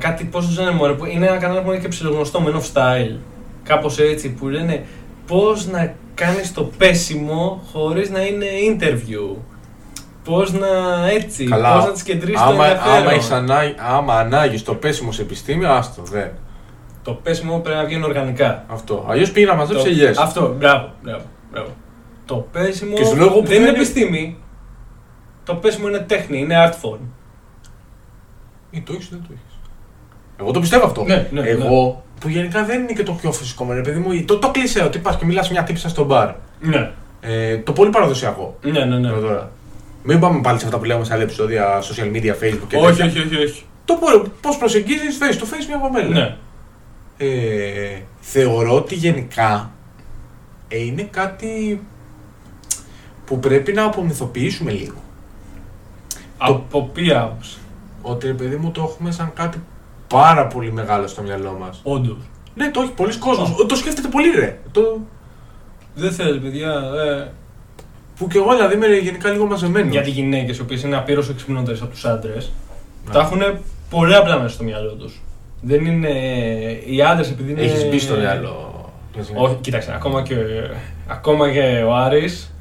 κάτι, πώς να ζανε μωρέ, που είναι ένα κανάλι που είναι και ψιλογνωστό, Men of Style, κάπως έτσι, που λένε πώς να κάνεις το πέσιμο χωρίς να είναι interview. Πώς να έτσι, πώς να τις κεντρήσεις το άμα, ενδιαφέρον. άμα, έχεις ανάγκη, άμα ανάγκης το πέσιμο σε επιστήμη, άστο, δεν. Το πέσιμο πρέπει να βγαίνει οργανικά. Αυτό. Αλλιώς πήγε να μαζέψει Το- ελιές. Αυτό, μπράβο, μπράβο, μπράβο. Το πέσιμο Και σου λέω εγώ που δεν είναι δεν είναι- επιστήμη. Το πέσιμο είναι τέχνη, είναι art form. Ή το έχεις ή δεν το έχεις. Εγώ το πιστεύω αυτό. Ναι, ναι, Εγώ που γενικά δεν είναι και το πιο φυσικό μου, ρε παιδί μου. Το, το κλεισέ ότι πας και μιλάς μια τύψα στο μπαρ. Ναι, Ε, το πολύ παραδοσιακό. ναι, ναι. ναι. Εδώ τώρα. Μην πάμε πάλι σε αυτά που λέμε σε άλλα επεισόδια social media, facebook και όχι, τέτοια. όχι, όχι, όχι. Το πώς προσεγγίζεις face to face μια κοπέλα. Ναι. Ε, θεωρώ ότι γενικά ε, είναι κάτι που πρέπει να απομυθοποιήσουμε λίγο. Από ποια άποψη; Ότι ρε παιδί μου το έχουμε σαν κάτι πάρα πολύ μεγάλο στο μυαλό μας. Όντως. Ναι, το έχει πολλοί κόσμος. Το σκέφτεται πολύ, ρε. Το... Δεν θέλει, παιδιά. Ε, Που και εγώ δηλαδή είμαι γενικά λίγο μαζεμένος. γιατί οι γυναίκες, οι οποίες είναι απείρω εξυπνότερε από τους άντρες, Ναι. τα έχουν πολύ απλά μέσα στο μυαλό τους. Δεν είναι. Οι άντρες επειδή είναι. Έχεις μπει στο μυαλό. Όχι, κοίταξε, ακόμα και, ακόμα και ο Άρης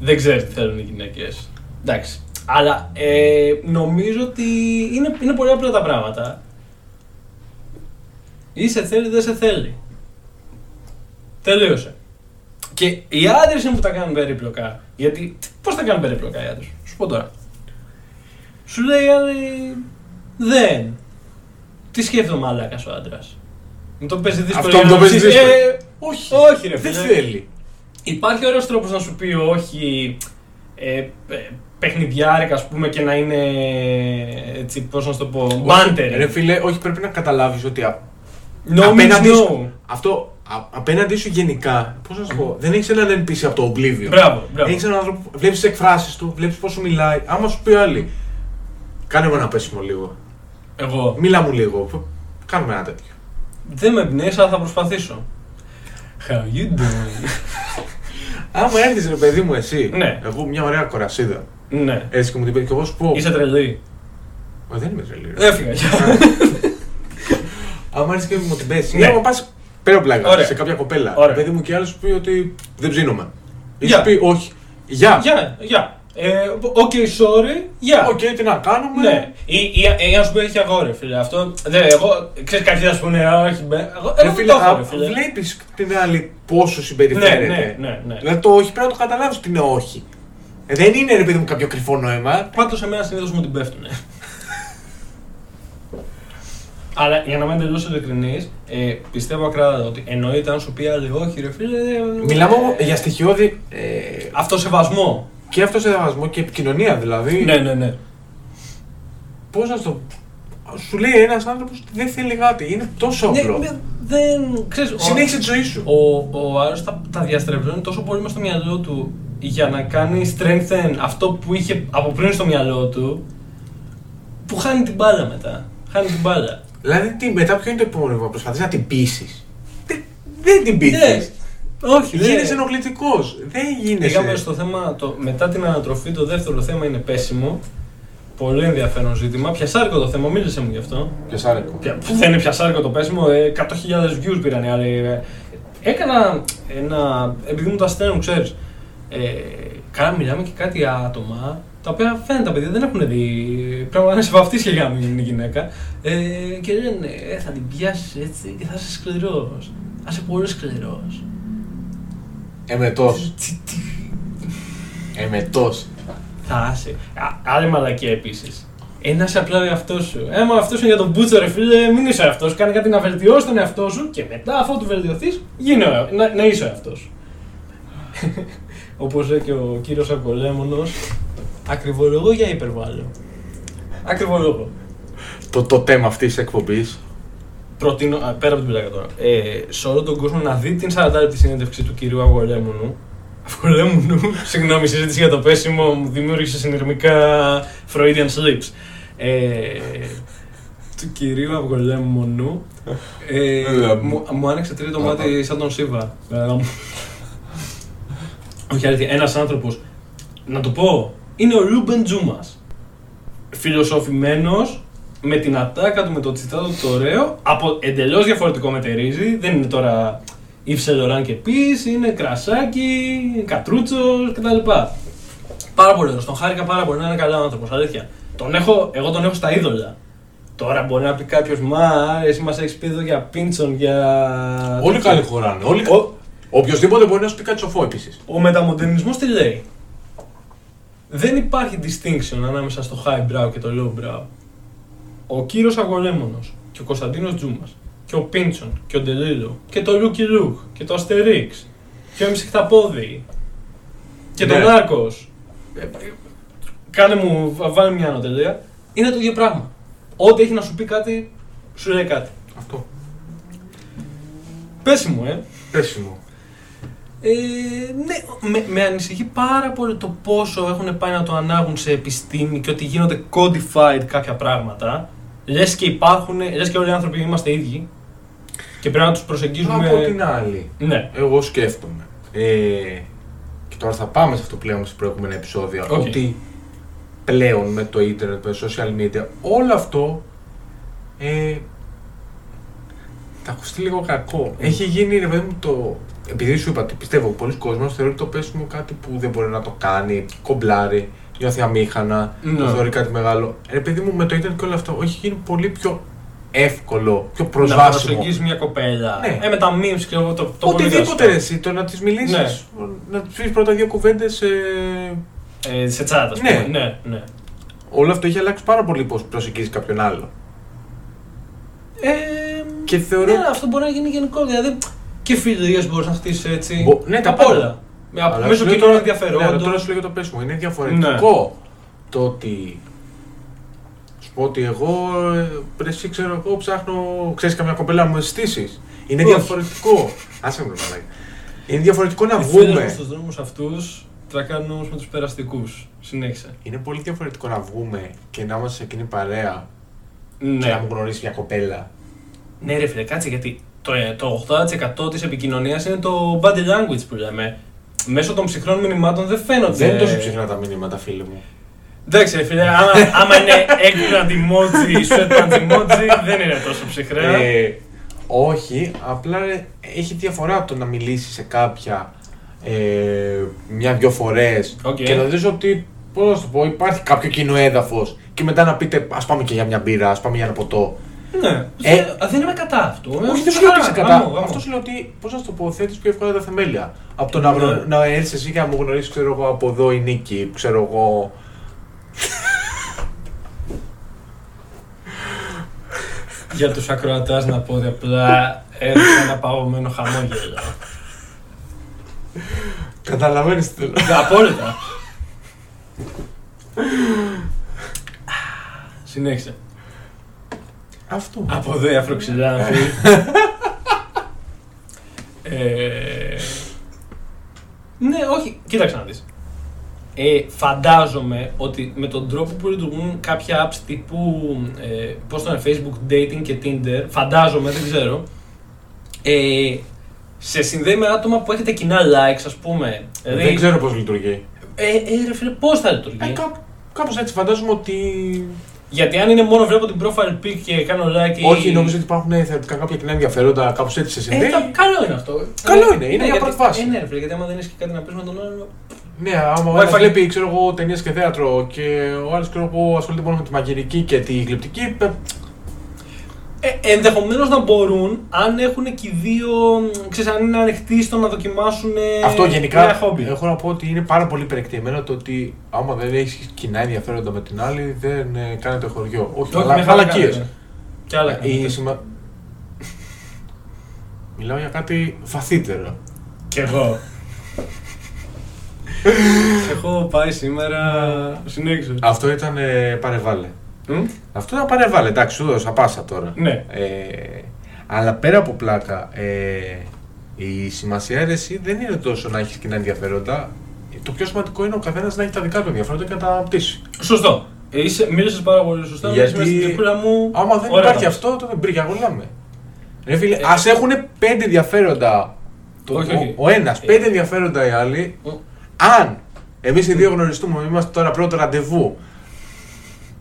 δεν ξέρεις τι θέλουν οι γυναίκες. Εντάξει. Αλλά ε, νομίζω ότι είναι, είναι πολύ απλά τα πράγματα. Ή σε θέλει, δεν σε θέλει. Τελείωσε. Και οι άντρες είναι που τα κάνουν περίπλοκα. Γιατί πώς τα κάνουν περίπλοκα οι άντρες, σου πω τώρα. Σου λέει η άλλη, δεν. Τι σκέφτεται ο μαλάκας ο άντρας. Μου το παίζει δύσκολο. Αυτό για μου το να παίζει ψήσεις. δύσκολο. Ε, Όχι. όχι, ρε Δεν φίλε. θέλει. Υπάρχει ωραίος τρόπος να σου πει όχι ε, ε, παιχνιδιάρικα ας πούμε και να είναι έτσι πώς να σου το πω μπάντερ. Ρε φίλε, όχι, πρέπει να καταλάβεις ότι. α- No απέναντι means σου, no. αυτό, α- απέναντί σου γενικά, πώς να σου πω, δεν έχεις έναν NPC από το Oblivion. Μπράβο, μπράβο. Έχεις έναν άνθρωπο, βλέπεις τι εκφράσεις του, βλέπεις πώς σου μιλάει. Άμα σου πει άλλη, κάνε μου ένα πέσιμο λίγο. Εγώ Μίλα μου λίγο. Κάνουμε ένα τέτοιο. δεν με εμπνέεις αλλά θα προσπαθήσω. How you doing? Άμα έρθεις ρε παιδί μου εσύ, Ναι. εγώ μια ωραία κορασίδα, ναι. έτσι και μου την πει και εγώ σου πω. Είσαι τρελή. Μα δεν είμαι τρελή. ρε. Έφυγα. Άμα έρθεις και μου την πέσει. Ναι. Ναι. Άμα πας πέρα πλάκα Ωραία. σε κάποια κοπέλα, Ωραία. ρε παιδί μου και άλλο σου πει ότι δεν ψήνομαι. Ή Γεια. σου πει όχι. Γεια. Γεια, γεια. Ε, Οκ, sorry, γεια. Οκ, τι να κάνουμε. Ναι. Ή, ή, ή να σου πει έχει αγόρι, φίλε. Αυτό. Δεν, εγώ, ξέρεις, κάποιοι θα σου πούνε, «Α, όχι, μπρε. Εγώ, Ρε εγώ φίλε, το έχω, ρε φίλε. βλέπεις την άλλη πόσο Ναι, συμπεριφέρεται. ναι, ναι, ναι. Δηλαδή το όχι πρέπει να το καταλάβεις ότι είναι όχι. Ε, δεν είναι ρε παιδί μου κάποιο κρυφό νόημα. Πάντως σε μένα συνήθως μου την πέφτουνε. Αλλά για να είμαι εντελώς ειλικρινής, ε, πιστεύω ακράδαντα ότι εννοείται αν σου πει η άλλη όχι, ρε φίλε. ε, Μιλάμε ε, όμως για στοιχειώδη ε, Αυτοσεβασμό. Και αυτός σε διαβασμό και επικοινωνία. Δηλαδή, Ναι, ναι, ναι. πώς να το. Σου λέει ένας άνθρωπος ότι δεν θέλει κάτι. Είναι τόσο Ναι, απλό. ναι, δεν. Ξέρεις, ο- Συνέχισε τη ζωή σου. Ο, ο Άρος τα, τα διαστρεβλώνει τόσο πολύ μες στο μυαλό του για να κάνει strengthen αυτό που είχε από πριν στο μυαλό του που χάνει την μπάλα μετά. Χάνει την μπάλα. Δηλαδή τι, μετά ποιο είναι το επόμενο βήμα, προσπαθείς να την πείσεις. Δεν, δεν την πείθεις. Ναι. Όχι, δεν Γίνεσαι ενοχλητικός. Δεν γίνεσαι. Πήγαμε στο θέμα, το, μετά την ανατροφή, το δεύτερο θέμα είναι πέσιμο. Πολύ ενδιαφέρον ζήτημα. Πιασάρικο το θέμα, μίλησε μου γι' αυτό. Πιασάρικο. Πια- Που δεν είναι πιασάρικο το πέσιμο, ε, 100.000 views πήραν οι άλλοι. ε. Έκανα ένα. επειδή μου τα στέλνουν, ξέρεις. Ε, κάνα μιλάμε και κάτι άτομα τα οποία φαίνεται τα παιδιά δεν έχουν δει. Πρέπει να είναι σε βαφτίσια για να μην είναι γυναίκα. Ε, και λένε, ε, θα την πιάσεις έτσι και θα είσαι σκληρός. Θα είσαι πολύ σκληρός. Εμετός. Εμετός. Θα είσαι. Α, Άλλη μαλακία επίσης. Ένας είσαι απλά ο εαυτός σου. Έμα αυτός είναι για τον Μπούτσο, ρε φίλε, μην είσαι ο εαυτός. Κάνε κάτι να βελτιώσεις τον εαυτό σου και μετά, αφού του βελτιωθείς, γίνε ο, να, να είσαι ο εαυτός σου. Όπως λέει και ο κύριος Αγκολέμονο, ακριβολογώ για υπερβάλλω. Ακριβολογώ. Το, το θέμα αυτής της εκπομπής. Προτείνω, α, πέρα από την πλάκα τώρα, ε, σε όλο τον κόσμο να δει την 40 λεπτή συνέντευξη του κυρίου Αυγολέμονου. Αυγολέμονου, συγγνώμη, η συζήτηση για το πέσιμο μου δημιούργησε συνειρμικά Freudian slips. Ε, του κυρίου Αυγολέμονου. Ε, Ε, μου, μου άνοιξε τρίτο α, μάτι σαν τον Σίβα. Ε, Όχι αλήθεια, ένας άνθρωπος, να το πω, είναι ο Ρούμπεν Τζούμας. Φιλοσοφημένος, με την ατάκα του, με το τσιτάτο του το ωραίο, από εντελώς διαφορετικό μετερίζει, δεν είναι τώρα Yves Saint Laurent και πις, είναι κρασάκι, κατρούτσος κτλ. Πάρα πολύ ωραίος, τον χάρηκα πάρα πολύ, να είναι καλά άνθρωπος, αλήθεια. Τον έχω, εγώ τον έχω στα είδωλα. Τώρα μπορεί να πει κάποιος, Μα εσύ μας έχεις πει εδώ για πίντσον, για. Όλοι τέτοια». καλοί χωράνε. Όλοι... Ο, Οποιοδήποτε μπορεί να σου πει κάτι σοφό επίσης. ο μεταμοντερνισμός τι λέει; Δεν υπάρχει distinction ανάμεσα στο high brow και το low brow. Ο κύριος Αυγολέμονος και ο Κωνσταντίνος Τζούμας και ο Πίντσον και ο Ντελίλο και το Λούκι Λούκ και το Αστερίξ και ο Εμψυχταπόδη και Ναι. τον Νάρκος. Ε, Κάνε μου, βα- βάλε μια άνω τελεία. Είναι το ίδιο πράγμα. Ό,τι έχει να σου πει κάτι, σου λέει κάτι. Αυτό. Πέσιμο, ε. Πέσιμο. Ε, ναι, με, με ανησυχεί πάρα πολύ το πόσο έχουν πάει να το ανάγουν σε επιστήμη και ότι γίνονται codified κάποια πράγματα. Λες και υπάρχουν, λες και όλοι οι άνθρωποι είμαστε ίδιοι και πρέπει να τους προσεγγίζουμε. Από την άλλη, Ναι, εγώ σκέφτομαι. Ε, και τώρα θα πάμε σε αυτό που λέγαμε σε προηγούμενα επεισόδια. Οκ. Ότι πλέον με το ίντερνετ, με το social media, όλο αυτό ε, θα ακουστεί λίγο κακό. Έχει γίνει, ρε παιδί μου, το. Επειδή σου είπα ότι πιστεύω πολλοί κόσμοι θεωρεί το πέσιμο κάτι που δεν μπορεί να το κάνει, κομπλάρει, νιώθει αμήχανα, Ναι. το θεωρεί κάτι μεγάλο. Ρε παιδί μου, με το ίντερνετ και όλο αυτό, έχει γίνει πολύ πιο εύκολο, πιο να προσβάσιμο. προσεγγίσεις μια κοπέλα. Ναι. Ε, με τα memes και εγώ το, το πολύ Οτιδήποτε γνωστό. ρε, εσύ, το να τη μιλήσεις, Ναι. να τη πεις πρώτα δύο κουβέντες. Ε, σε chat, ας Ναι. πούμε. Ναι, ναι. Όλο αυτό έχει αλλάξει πάρα πολύ πώς προσεγγίζεις κάποιον άλλο. Ε, Και θεωρώ- Ναι, αυτό μπορεί να γίνει γενικό. Δηλαδή και φιλίε μπορείς να χτίσεις έτσι. Μπο- ναι, τα Απ' πάντα. Όλα. Με, Αλλά μέσω σου λέω κοινών τώρα- Ναι, ενδιαφερόντων. αλλά τώρα σου λέω για το πέσιμο. Είναι διαφορετικό το ότι. Σου πω ότι εγώ, ε, ρε, εσύ ξέρω εγώ, ψάχνω. ξέρεις καμιά κοπέλα να μου αισθήσεις. Είναι Όχι. διαφορετικό. Άσε με το μαλάκι. Είναι διαφορετικό να Οι φίλες μου βγούμε. στους δρόμους αυτούς τρακάνουν όμως με τους περαστικούς. Συνέχισε. Είναι πολύ διαφορετικό να βγούμε και να είμαστε σε εκείνη παρέα και να Ναι. μου γνωρίσει μια κοπέλα. Ναι ρε φίλε, κάτσε γιατί το, ε, το 80% της επικοινωνίας είναι το body language που λέμε. Μέσω των ψυχρών μηνυμάτων δεν φαίνονται. Δεν είναι τόσο ψυχρά τα μηνύματα, φίλε μου. Εντάξει ρε φίλε, άμα, άμα είναι eggplant emoji, sweatpants emoji, δεν είναι τόσο ψυχρά. Ε, όχι, απλά ε, έχει διαφορά από το να μιλήσεις σε κάποια ε, μια-δυο φορές Οκ. και να δεις ότι πώς να σου το πω, υπάρχει κάποιο κοινό έδαφος και μετά να πείτε Α πάμε και για μια μπύρα, ας πάμε για ένα ποτό. Ναι, Ε, δεν- δεν είμαι κατά αυτού. Όχι, δεν σου λέω ότι είσαι κατά. Αυτός σου λέω ότι πώς να σου το πω, θέτεις πιο εύκολα τα θεμέλια. Από το να, γνω- Ναι. να έρθεις εσύ και να μου γνωρίσεις, ξέρω εγώ, από εδώ η Νίκη, ξέρω εγώ. Για τους ακροατάς να πω ότι απλά έριξα ένα παγωμένο χαμόγελο. Καταλαβαίνεις τι θέλω. Ναι, Απόλυτα. Συνέχισε. Αυτό. Από εδώ η αφροξυλάνθη. ε, ναι, όχι, κοίταξε να δεις. Ε, φαντάζομαι ότι με τον τρόπο που λειτουργούν κάποια apps τύπου ε, πώς το είναι, Facebook Dating και Tinder, φαντάζομαι, δεν ξέρω, ε, σε συνδέει με άτομα που έχετε κοινά likes, ας πούμε. Δηλαδή, Δεν ξέρω πώς λειτουργεί. Ε, ε, ρε φίλε, πώς θα λειτουργεί; Ε, κά, Κάπως έτσι φαντάζομαι ότι. Γιατί αν είναι μόνο βλέπω την profile pic και κάνω like. ή- Όχι, νομίζω ότι υπάρχουν θεωρητικά κάποια κοινά ενδιαφέροντα, κάπως έτσι σε Ε, συνδέει. τα- καλό είναι αυτό. Καλό Ε, είναι, είναι ναι, για γιατί- πρώτη φάση. Ε, ναι, ρε φίλε, γιατί άμα δεν έχεις και κάτι να πεις με τον άλλο. Ναι, άμα ο Wi-Fi. ένας βλέπει ξέρω εγώ, ταινίες και θέατρο και ο άλλος ασχολείται μόνο με τη μαγειρική και τη γλυπτική. Ε, Ε, Ενδεχομένως να μπορούν αν έχουν και οι δύο. ξέρεις, αν είναι ανοιχτοί στο να δοκιμάσουν. ε, Αυτό ένα γενικά χόμπι. έχω να πω ότι είναι πάρα πολύ περιεκτημένο το ότι άμα δεν έχεις κοινά ενδιαφέροντα με την άλλη δεν ε, κάνετε χωριό. Όχι, Όχι, αλλά μια χαρά μαλακίες. κάνετε. Κι άλλα Ε, κάνετε. η σημα- Μιλάω για κάτι βαθύτερο. Κι εγώ. Σε έχω πάει σήμερα. Συνέχισε. Αυτό ήταν ε, παρεβάλλε. Μμ; Αυτό ήταν παρεβάλλε, εντάξει, σου δώσα πάσα τώρα. Ναι. Ε, αλλά πέρα από πλάκα, ε, η σημασία αίρεση δεν είναι τόσο να έχεις κοινά ενδιαφέροντα. Το πιο σημαντικό είναι ο καθένας να έχει τα δικά του ενδιαφέροντα και να τα αναπτύσσει. Σωστό. Ε, Είσαι, μίλησες πάρα πολύ σωστά. Γιατί- Γιατί... στην τυπούλα μου. Άμα δεν Ωραία υπάρχει τα αυτό, τότε μπρικιά γολάμε. Ρε φίλε, Ε, ας έχουν πέντε ενδιαφέροντα. Το, Όχι, όχι. Ο, ο ένας, Ε. πέντε ενδιαφέροντα οι άλλοι. Μ. Αν εμείς οι δύο γνωριστούμε, είμαστε τώρα πρώτο ραντεβού.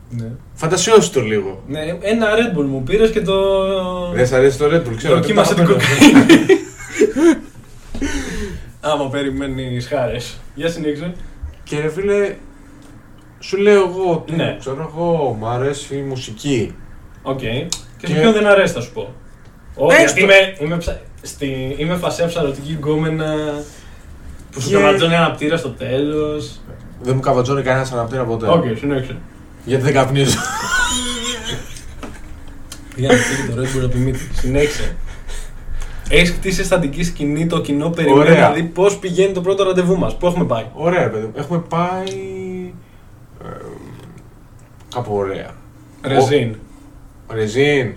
Ναι. Φαντασιώσου το λίγο. ναι. Ένα Red Bull μου πήρες και το. Δεν σ' αρέσει το Red Bull, ξέρω. Δοκίμασε δεν την το κοκαίνη. Άμα περιμένει χάρες. Για συνέχισε. Και ρε φίλε, σου λέω εγώ ότι Ναι. ξέρω εγώ, μου αρέσει η μουσική. Οκ. Και σε Και- ποιον δεν αρέσει, θα σου πω. Όχι, Έστω. γιατί είμαι, είμαι, ψα... στη... είμαι φασέα ψαρωτική γκόμενα που σου Και- καβατζώνει αναπτήρα στο τέλος. Δεν μου καβατζώνει κανένας αναπτήρα ποτέ. Οκ, συνέχισε. Γιατί δεν καπνίζω. Για να φύγει το Red Bull από τη μύτη. Συνέχισε. Έχεις χτίσει αισθαντική σκηνή, το κοινό περιμένει Ωραία. να δει πώς πηγαίνει το πρώτο ραντεβού μας. Πού έχουμε πάει; Ωραία, ρε παιδί μου. Έχουμε πάει. ε, κάπου ωραία. Ρεζίν. Ρεζίν.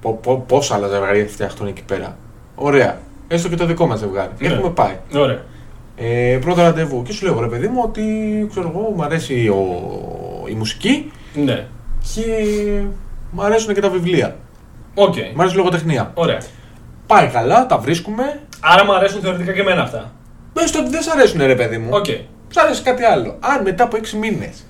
Πο, πο, πόσα άλλα ζευγάρια φτιαχτούν εκεί πέρα. Ωραία. Έστω και το δικό μας ζευγάρι. Ναι. Έχουμε πάει. Ωραία. Ε, πρώτο ραντεβού. Και σου λέω, ρε παιδί μου, ότι ξέρω εγώ, μου αρέσει ο, η μουσική Ναι. και μου αρέσουν και τα βιβλία. Οκ. Μου αρέσει η λογοτεχνία. Ωραία. Πάει καλά, τα βρίσκουμε. Άρα μου αρέσουν θεωρητικά και εμένα αυτά. Έστω ότι δεν σ' αρέσουν, ρε παιδί μου. Οκ. Σ' αρέσει κάτι άλλο. Αν μετά από 6 μήνες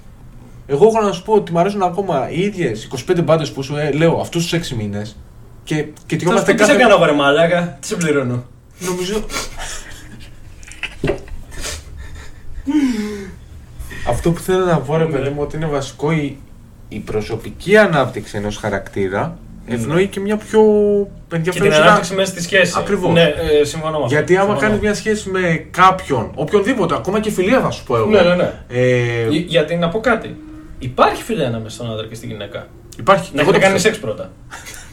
εγώ έχω να σου πω ότι μου αρέσουν ακόμα οι ίδιες 25 μπάντες που σου ε, λέω αυτούς τους 6 μήνες και, και Θα σου τυχόμαστε πω τι σε κάνω, βρε μαλάκα. Τι σε πληρώνω; Νομίζω. Αυτό που θέλω να πω, ρε Ναι. παιδί μου, ότι είναι βασικό η, η προσωπική ανάπτυξη ενός χαρακτήρα ευνοεί και μια πιο Και την ενδιαφέρουσα. ανάπτυξη μέσα στη σχέση. Ακριβώς. Ναι, ε, συμφωνώ με αυτό. Γιατί άμα Συμφωνώ. κάνεις μια σχέση με κάποιον, οποιονδήποτε, ακόμα και φιλία θα σου πω εγώ. Ναι, ναι, ναι. Ε, Γι- Γιατί να πω κάτι. Υπάρχει φιλία ανάμεσα στον άντρα και στη γυναίκα. υπάρχει. Να εγώ έχετε το κάνει πιστεύω. σεξ πρώτα.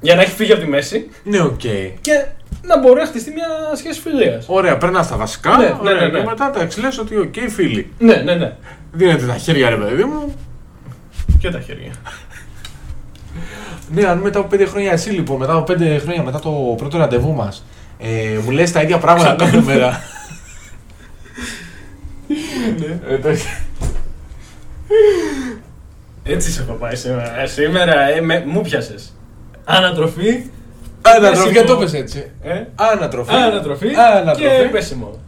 Για να έχει φύγει από τη μέση Ναι, οκ. και να μπορεί να χτιστεί μια σχέση φιλίας. Ωραία, περνάς στα βασικά. Ναι, ναι, ωραία, ναι, ναι. Και μετά θα εξηγήσω ότι, οκ, φίλοι. Ναι, ναι, ναι. Δίνετε τα χέρια, ρε παιδί μου. Και τα χέρια. Ναι, αν μετά από 5 χρόνια, εσύ λοιπόν, μετά από 5 χρόνια μετά το πρώτο ραντεβού μας, ε, μου λες τα ίδια πράγματα κάθε μέρα. ναι. Ε, το- Έτσι σε έχω πάει σήμερα. Ε, σήμερα ε, με, μου πιάσες. Ανατροφή. Ανατροφή, πέσιμο. γιατί το πες έτσι. Ε, Ανατροφή. ανατροφή, Ανατροφή. και πέσιμο.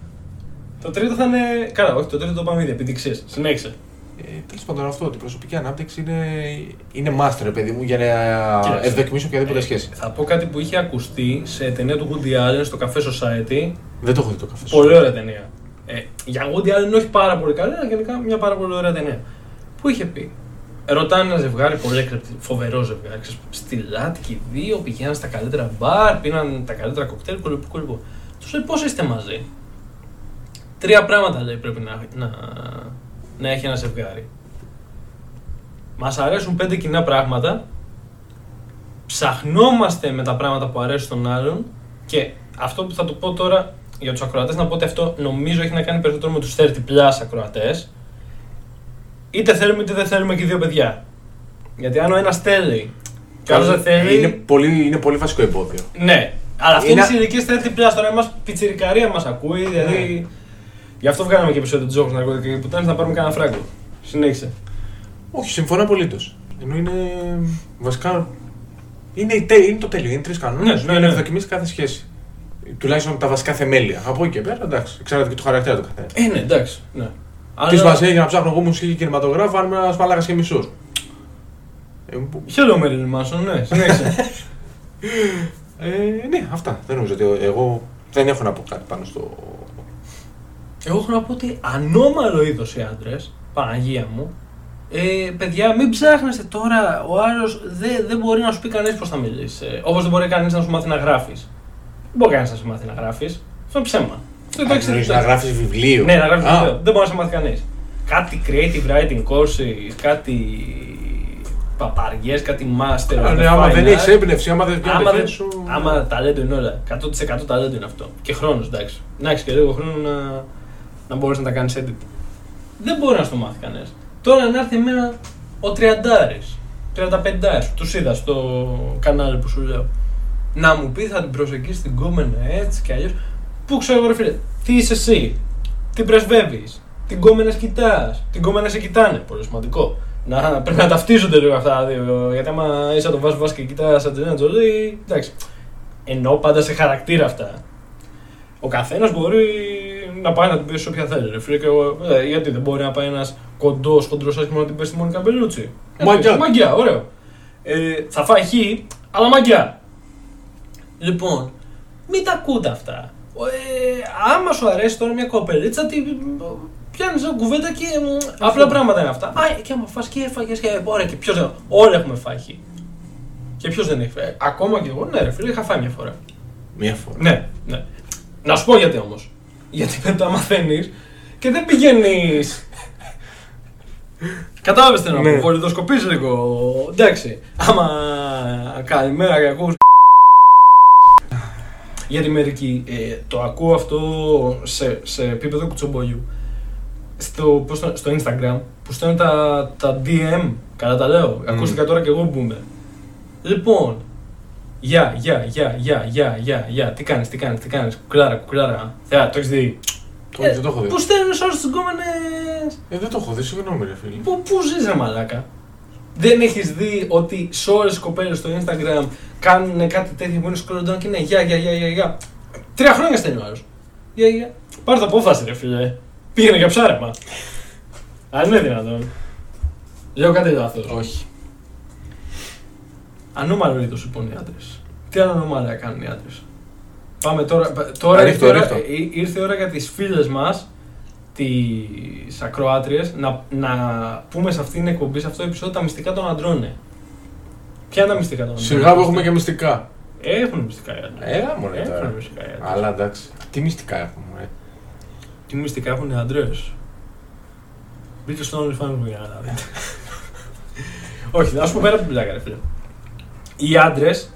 Το τρίτο θα είναι. Καλά, όχι, το τρίτο το πάμε ήδη, επειδή ξέρεις. Συνέχισε. Ε, Τέλος πάντων, αυτό ότι η προσωπική ανάπτυξη είναι, είναι master, ρε παιδί μου, για να Κοίταξε. ευδοκιμήσει οποιαδήποτε Ε, σχέση. Θα πω κάτι που είχε ακουστεί σε ταινία του Woody Allen στο Café Society. Δεν το έχω δει το καφέ σου. Πολύ ωραία ταινία. Ε, για Woody Allen όχι πάρα πολύ καλή, αλλά γενικά μια πάρα πολύ ωραία ταινία. Που είχε πει; Ρωτάνε ένα ζευγάρι, πολύ έκρεπτη, φοβερό ζευγάρι. Ξέρεις, στη Λάτκη, δύο πηγαίναν στα καλύτερα μπαρ, πίναν τα καλύτερα κοκτέιλ, κολυμπού κολυμπού. Τους λέει πώς είστε μαζί; Τρία πράγματα λέει πρέπει να, να, να έχει ένα ζευγάρι. Μας αρέσουν πέντε κοινά πράγματα. Ψαχνόμαστε με τα πράγματα που αρέσουν στον άλλον. Και αυτό που θα το πω τώρα για τους ακροατές, να πω ότι αυτό νομίζω έχει να κάνει περισσότερο με τους 30 plus ακροατές. Είτε θέλουμε είτε δεν θέλουμε και οι δύο παιδιά. Γιατί αν ο ένας θέλει και ο άλλος δεν θέλει. Είναι πολύ, είναι πολύ βασικό εμπόδιο. Ναι. Αλλά αυτή Είναι- είναι η ηλικία στα πλέον τώρα εμά πιτσιρικαρία μας ακούει, δηλαδή. Γι' αυτό βγάλαμε και επεισόδιο του Τζόκου Ναρκωτικά και πουτάνε να πάρουμε κανένα φράγκο. Συνέχισε. Όχι, συμφωνώ απολύτως. Ενώ είναι. Βασικά. Είναι, η τε- είναι το τέλειο. Είναι τρεις κανόνες. Ναι, ναι, ναι, ναι. ναι. δοκιμήσει κάθε σχέση. Τουλάχιστον τα βασικά θεμέλια. Από εκεί και πέρα, εντάξει. Ξέρετε και το χαρακτήρα του καθένα. Ε, ναι, εντάξει. Ναι. Τι σημασία για να ψάχνω εγώ μουσική και κινηματογράφο αν είμαι ένα μαλάκα και μισό. Ε, που- Χαίρομαι, Μεριλ Μάσον, ναι, συνέχισε. ε, ναι, αυτά. Δεν νομίζω ότι εγώ δεν έχω να πω κάτι πάνω στο. Εγώ έχω να πω ότι ανώμαλο είδος οι άντρες, Παναγία μου, ε, παιδιά, μην ψάχνεστε τώρα. Ο άλλος δεν, δεν μπορεί να σου πει κανείς πώς θα μιλήσει. Ε, Όπως δεν μπορεί κανείς να σου μάθει να γράφεις. Δεν μπορεί κανείς να σου μάθει να γράφεις. Αυτό είναι ψέμα. Αυτό το Εννοείς ξέρετε. να γράφεις βιβλίο. Ναι, να γράφεις Α, βιβλίο. Δεν μπορεί να σε μάθει κανείς. Κάτι creative writing courses, κάτι παπαριές, κάτι master. α, of ναι, the άμα fine δεν art. έχει έμπνευση, άμα δεν Άμα, δεν, πιάνει σου. άμα ταλέντο είναι όλα. 100% ταλέντο είναι αυτό. Και χρόνος, εντάξει. Να έχεις και λίγο χρόνο να, να μπορείς να τα κάνεις edit. Δεν μπορεί να στο μάθει κανένα. Τώρα να έρθει εμένα ο 30 35 τους είδα στο κανάλι που σου λέω. Να μου πει θα την προσεγγίσεις την κόμενα έτσι και αλλιώς. Πού ξέρω εγώ, ρε φίλε, τι είσαι εσύ, τι πρεσβεύεις, την κόμενα κοιτάς, την κόμενα σε κοιτάνε; Πολύ σημαντικό. Να, πρέπει να ταυτίζονται λίγο αυτά τα δύο. Γιατί άμα είσαι τον Βάσο Βάσο και κοιτάς Ατζελίνα Τζολί, εντάξει. Εννοώ πάντα σε χαρακτήρα αυτά. Ο καθένας μπορεί να πάει να την πέσει όποια θέλει. Ρε φίλε, και εγώ, ε, γιατί δεν μπορεί να πάει ένας κοντός, χοντρός άσχημος να την πέσει τη Μόνικα Μπελούτσι. Μαγκιά. Μαγκιά, ωραίο. Ε, θα φάει χ, αλλά μαγκιά. Λοιπόν, μην τα ακούτε αυτά. Ε, άμα σου αρέσει τώρα μια κοπελίτσα, τη πιάνεις μια κουβέντα και μ, απλά πράγματα είναι αυτά. Α, και άμα φας και έφαγε και ωραία, και ποιο δεν. Όλοι έχουμε φάει χ. Και ποιος δεν έχει φάει. Ακόμα και εγώ, ναι, ρε φίλε, είχα φάει μια φορά. Μία φορά. Ναι, ναι. Να σου πω γιατί όμως. Γιατί μετά μαθαίνεις και δεν πηγαίνεις. Κατάλαβες τι να Ναι. πω. Βολιδοσκοπείς λίγο. Εντάξει. Άμα καλημέρα και ακούς Γιατί μερικοί ε, το ακούω αυτό σε, σε επίπεδο κουτσομπολιού. Στο, πώς το- στο Instagram που στέλνουν τα, τα DM. Καλά τα λέω. Ακούστηκα τώρα και εγώ boomer. Λοιπόν, Γεια, γεια, γεια, γεια, γεια, γεια, γεια. Τι κάνεις, τι κάνεις, τι κάνεις. Κουκλάρα, κουκλάρα. Θεά, το έχεις δει; Όχι, δεν το έχω δει. Πού στέλνουν όλε τι γκόμενες; Ε, δεν το έχω δει, συγγνώμη, ρε φίλε. Πού, πού ζεις, ρε μαλάκα; Δεν έχεις δει ότι σε όλες τις κοπέλες στο Instagram κάνουν κάτι τέτοιο που είναι σκρολοντών και είναι γεια, γεια, γεια, γεια, γεια. Τρία χρόνια στέλνει ο άλλος. Γεια, γεια. Πάρε το απόφαση, ρε φίλε. Πήγαινε για ψάρεμα. Αν είναι δυνατόν. Λέω κάτι λάθο. Όχι. Ανώμαλο είδο λοιπόν οι άντρες. Τι άλλο ανώμαλα κάνουν οι άντρες. Πάμε τώρα. Τώρα Ρίχτω, ήρθε, η ώρα, ρίχτω. ή- ήρθε η ώρα για τις φίλες μας, τις ακροάτριες, να, να πούμε σε αυτήν την εκπομπή, σε αυτό το επεισόδιο, τα μυστικά των αντρών. ε. Ποια είναι τα μυστικά των αντρών. Σιγά που έχουμε και μυστικά. Έχουν μυστικά οι άντρε. Έλα μωρέ Έχουν τώρα. μυστικά οι άντρες. Αλλά εντάξει. Τι μυστικά έχουμε, ε. Τι μυστικά έχουν οι άντρε. Μπείτε στο OnlyFans μου για να δείτε. Όχι, να σου πω πέρα από την πλάκα, ρε φίλε. Οι άντρες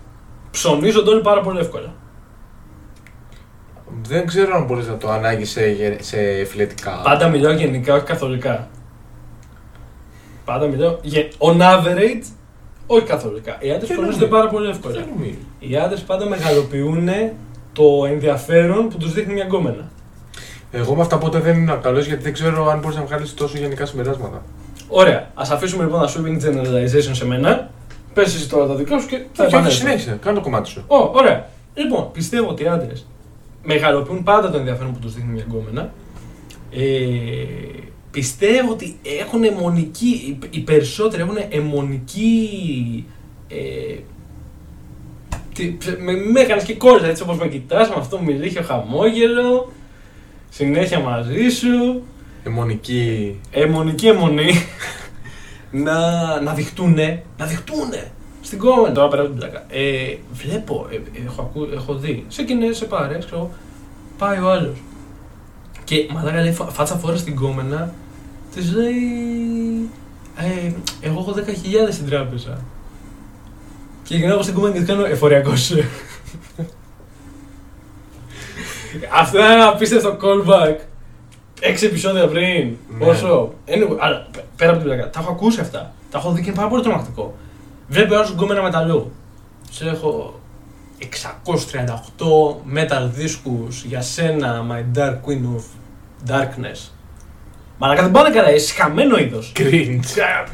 ψωνίζονται όλοι πάρα πολύ εύκολα. Δεν ξέρω αν μπορείς να το ανάγκη σε, γε- σε φιλετικά. Πάντα μιλάω γενικά, όχι καθολικά. Πάντα μιλάω γε- on average, όχι καθολικά. Οι άντρες Δεν ψωνίζονται νομίζω. πάρα πολύ εύκολα. Δεν νομίζω. Οι άντρες πάντα μεγαλοποιούν το ενδιαφέρον που τους δείχνει μια γκόμενα. Εγώ με αυτά ποτέ δεν ήμουν καλός γιατί δεν ξέρω αν μπορείς να βγάλεις τόσο γενικά συμπεράσματα. Ωραία. Α αφήσουμε λοιπόν τα sweeping generalization σε μένα. Πες εσύ τώρα τα δικά σου και θα Όχι, όχι, επανέλθω. συνέχισε. Κάνε το κομμάτι σου. Ω, ωραία. Λοιπόν, πιστεύω ότι οι άντρες μεγαλοποιούν πάντα το ενδιαφέρον που τους δείχνει μια γκόμενα. Ε, πιστεύω ότι έχουν αιμονική, οι- οι περισσότεροι έχουν αιμονική. Ε, τι- με, με έκανε και κόλλα έτσι όπως με κοιτάς με αυτό μιλήχιο χαμόγελο συνέχεια μαζί σου Αιμονική. αιμονική αιμονή να, να διχτούνε, να διχτούνε στην κόμμα. Τώρα πέρα από την πλάκα. Ε, βλέπω, ε, έχω, ακού, έχω δει σε κοινέ, σε πάρε, ξέρω, πάει ο άλλος. Και μαλάκα λέει φα- φάτσα φορά στην κόμενα, της λέει. Ε, εγώ έχω 10.000 στην τράπεζα. Και γυρνάω στην κόμενα και της κάνω εφοριακός. Αυτό είναι ένα απίστευτο callback. Έξι επεισόδια πριν. Ναι. Πόσο. Anyway, αλλά π- πέρα από την πλάκα. Τα έχω ακούσει αυτά. Τα έχω δει και είναι πάρα πολύ τρομακτικό. Βλέπει ο άλλο γκόμενα μεταλλού. Σε έχω 638 metal δίσκους για σένα, My Dark Queen of Darkness. Μαλάκα δεν πάνε καλά, είσαι χαμένο είδος. Cringe.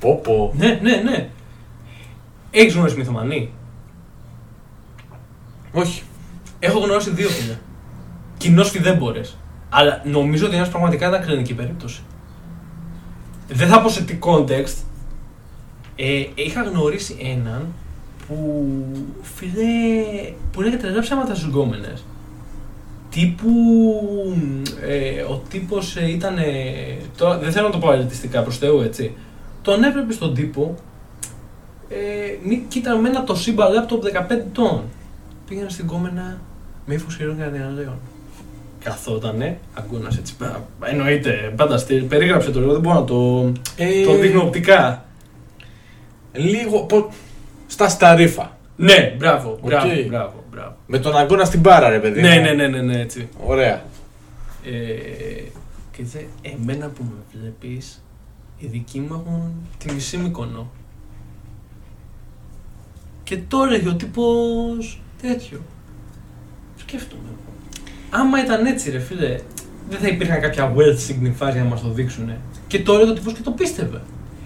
Πω πω. Ναι, ναι, ναι. Έχεις γνωρίσει μυθομανή; Όχι. Έχω γνωρίσει δύο φίλια. Κοινώ φιδέμπορε. Αλλά νομίζω ότι ένας πραγματικά ήταν κλινική περίπτωση. Δεν θα πω σε τι context. Ε, είχα γνωρίσει έναν που φίλε που έλεγε τρελά ψέματα στι γκόμενες. Τύπου ε, ο τύπος ε, ήταν. Τώρα, δεν θέλω να το πω ελιτιστικά προς Θεού έτσι. Τον έβλεπε στον τύπο. Ε, μη- κοίτανε με ένα το σύμπα λάπτοπ 15 ετών. Πήγαινε στην κόμενα με ύφος χειρών και αδυνατέων. Καθότανε, αγκούνας έτσι. πα- Εννοείται, πάντα στη, περίγραψε το λίγο, δεν μπορώ να το, Ε, το δείχνω οπτικά. Λίγο. Πω, στα σταρίφα. Ναι, μπράβο, μπράβο, Οκ. μπράβο, μπράβο. Με τον αγκώνα στην μπάρα, ρε παιδί. Ναι, μου. ναι, ναι, ναι, ναι, έτσι. Ωραία. Ε, και θε, εμένα που με βλέπεις, οι δικοί μου έχουν τη μισή Μύκονο. Και το έλεγε ο τύπος τέτοιο. Σκέφτομαι. Άμα ήταν έτσι ρε φίλε, δεν θα υπήρχαν κάποια wealth signifiers για να μας το δείξουνε. Και το έλεγε ο τύπος και το πίστευε.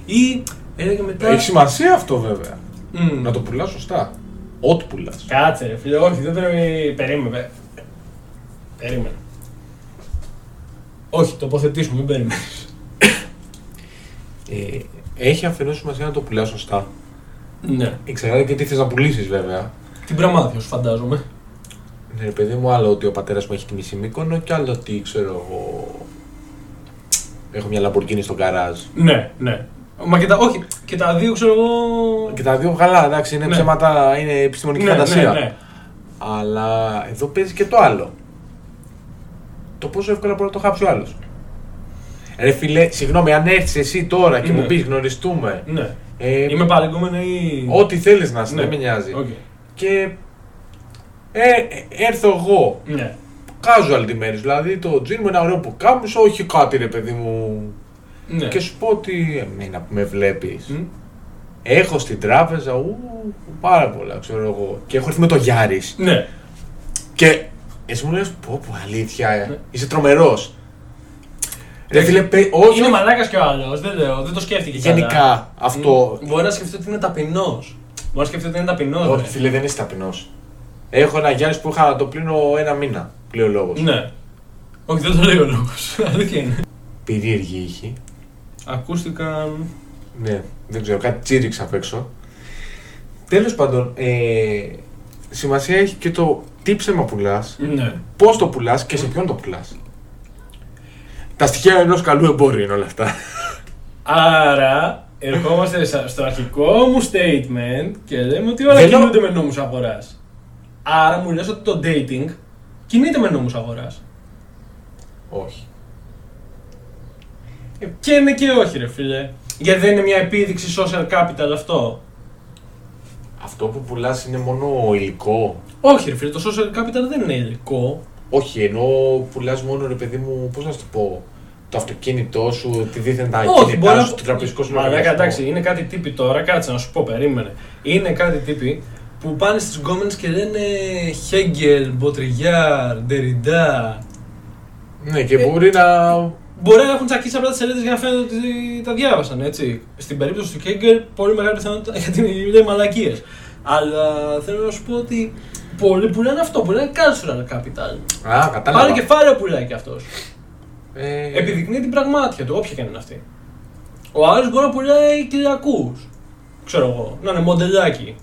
Ή έλεγε μετά... Έχει σημασία αυτό βέβαια. Μμμ. Να το πουλάς σωστά. Ό,τι πουλάς. Κάτσε ρε φίλε, όχι δεν πρέπει... Περίμενε. Περίμενε. Όχι, τοποθετήσουμε, μην περιμένεις. Ε, έχει αφενός σημασία να το πουλάς σωστά. ναι. Εξαρτάται και τι θες να πουλήσεις βέβαια. Την Πραμάδιος φαντάζομαι. Ναι, ρε παιδί μου, άλλο ότι ο πατέρας μου έχει τη μισή μήκονο και άλλο ότι ξέρω εγώ. Έχω μια Lamborghini στο γκαράζ. Ναι, ναι. Μα και τα, όχι, και τα δύο ξέρω εγώ... Και τα δύο καλά, εντάξει, είναι Ναι. ψέματα, είναι επιστημονική ναι, φαντασία. Ναι, ναι. Αλλά εδώ παίζει και το άλλο. Το πόσο εύκολα μπορεί να το χάψει ο άλλος. Ρε φίλε, συγγνώμη, αν έρθεις εσύ τώρα και Ναι. μου πεις γνωριστούμε. ναι. Ε, Είμαι παλιογκόμενο ή... Ό,τι θέλεις να είσαι, Ναι. δεν με νοιάζει. Οκ. Και ε, ε, έρθω εγώ, Ναι. casual τη μέρη, δηλαδή το τζιν με ένα ωραίο που κάμισο, όχι κάτι ρε παιδί μου. Ναι. Και σου πω ότι εμένα που με βλέπεις. Μμ. Έχω στην τράπεζα, ου, πάρα πολλά, ξέρω εγώ. Και έχω έρθει με το Γιάρης. Ναι. Και εσύ μου λες, πω πω αλήθεια, ε, Ναι. είσαι τρομερός. Ρε φίλε, παι- όχι, Είναι μαλάκας κι ο άλλος, δεν λέω, δεν το σκέφτηκε καλά. γενικά αυτό. Μμ. Μπορεί να σκεφτεί ότι είναι ταπεινός. Μπορεί να σκεφτεί ότι είναι ταπεινός. Όχι φίλε, δεν είσαι ταπεινός. Έχω ένα Γιάννης που είχα να το πλύνω ένα μήνα, λέει ο λόγος. Ναι. Όχι, δεν το λέει ο λόγος. Αλήθεια είναι. Περίεργη είχε. Ακούστηκαν. Ναι, δεν ξέρω, κάτι τσίριξα απ' έξω. Τέλος πάντων, ε, σημασία έχει και το τι ψέμα πουλάς, Ναι. πώς το πουλάς και σε ποιον το πουλάς. Τα στοιχεία ενός καλού εμπόριου είναι όλα αυτά. Άρα, ερχόμαστε σα- στο αρχικό μου statement και λέμε ότι όλα Δεν κινούνται με νόμους αγοράς. Άρα μου λες ότι το dating κινείται με νόμους αγοράς. όχι. Ε, Και είναι και όχι ρε φίλε. Γιατί δεν είναι μια επίδειξη social capital αυτό. Αυτό που πουλάς είναι μόνο υλικό. Όχι ρε φίλε, το social capital δεν είναι υλικό. Όχι, ενώ πουλάς μόνο ρε παιδί μου, πώς να σου το πω, το αυτοκίνητό σου, τη δίθεν τα Όχι, μπορεί κινητά να σου, το τραπεζικό σου Μαλάκα, λογαριασμό. εντάξει, είναι κάτι τύποι τώρα, κάτσε να σου πω, περίμενε. Είναι κάτι τύποι που πάνε στις γκόμενες και λένε Χέγγελ, Μποτριγιάρ, Ντεριντά. Ναι, και Ε, μπορεί να... Μπορεί να έχουν τσακίσει απλά τις σελίδες για να φαίνεται ότι τα διάβασαν, έτσι. Στην περίπτωση του Χέγγελ, πολύ μεγάλη πιθανότητα γιατί λέει μαλακίες. Αλλά θέλω να σου πω ότι πολλοί που λένε αυτό, που λένε cultural capital. Α, κατάλαβα. Πάλι κεφάλαιο πουλάει κι αυτός. Ε, Επιδεικνύει την πραγμάτια του, όποια και αν είναι αυτή. Ο άλλο μπορεί να πουλάει κυριακούς. Ξέρω εγώ, να είναι μοντελάκι.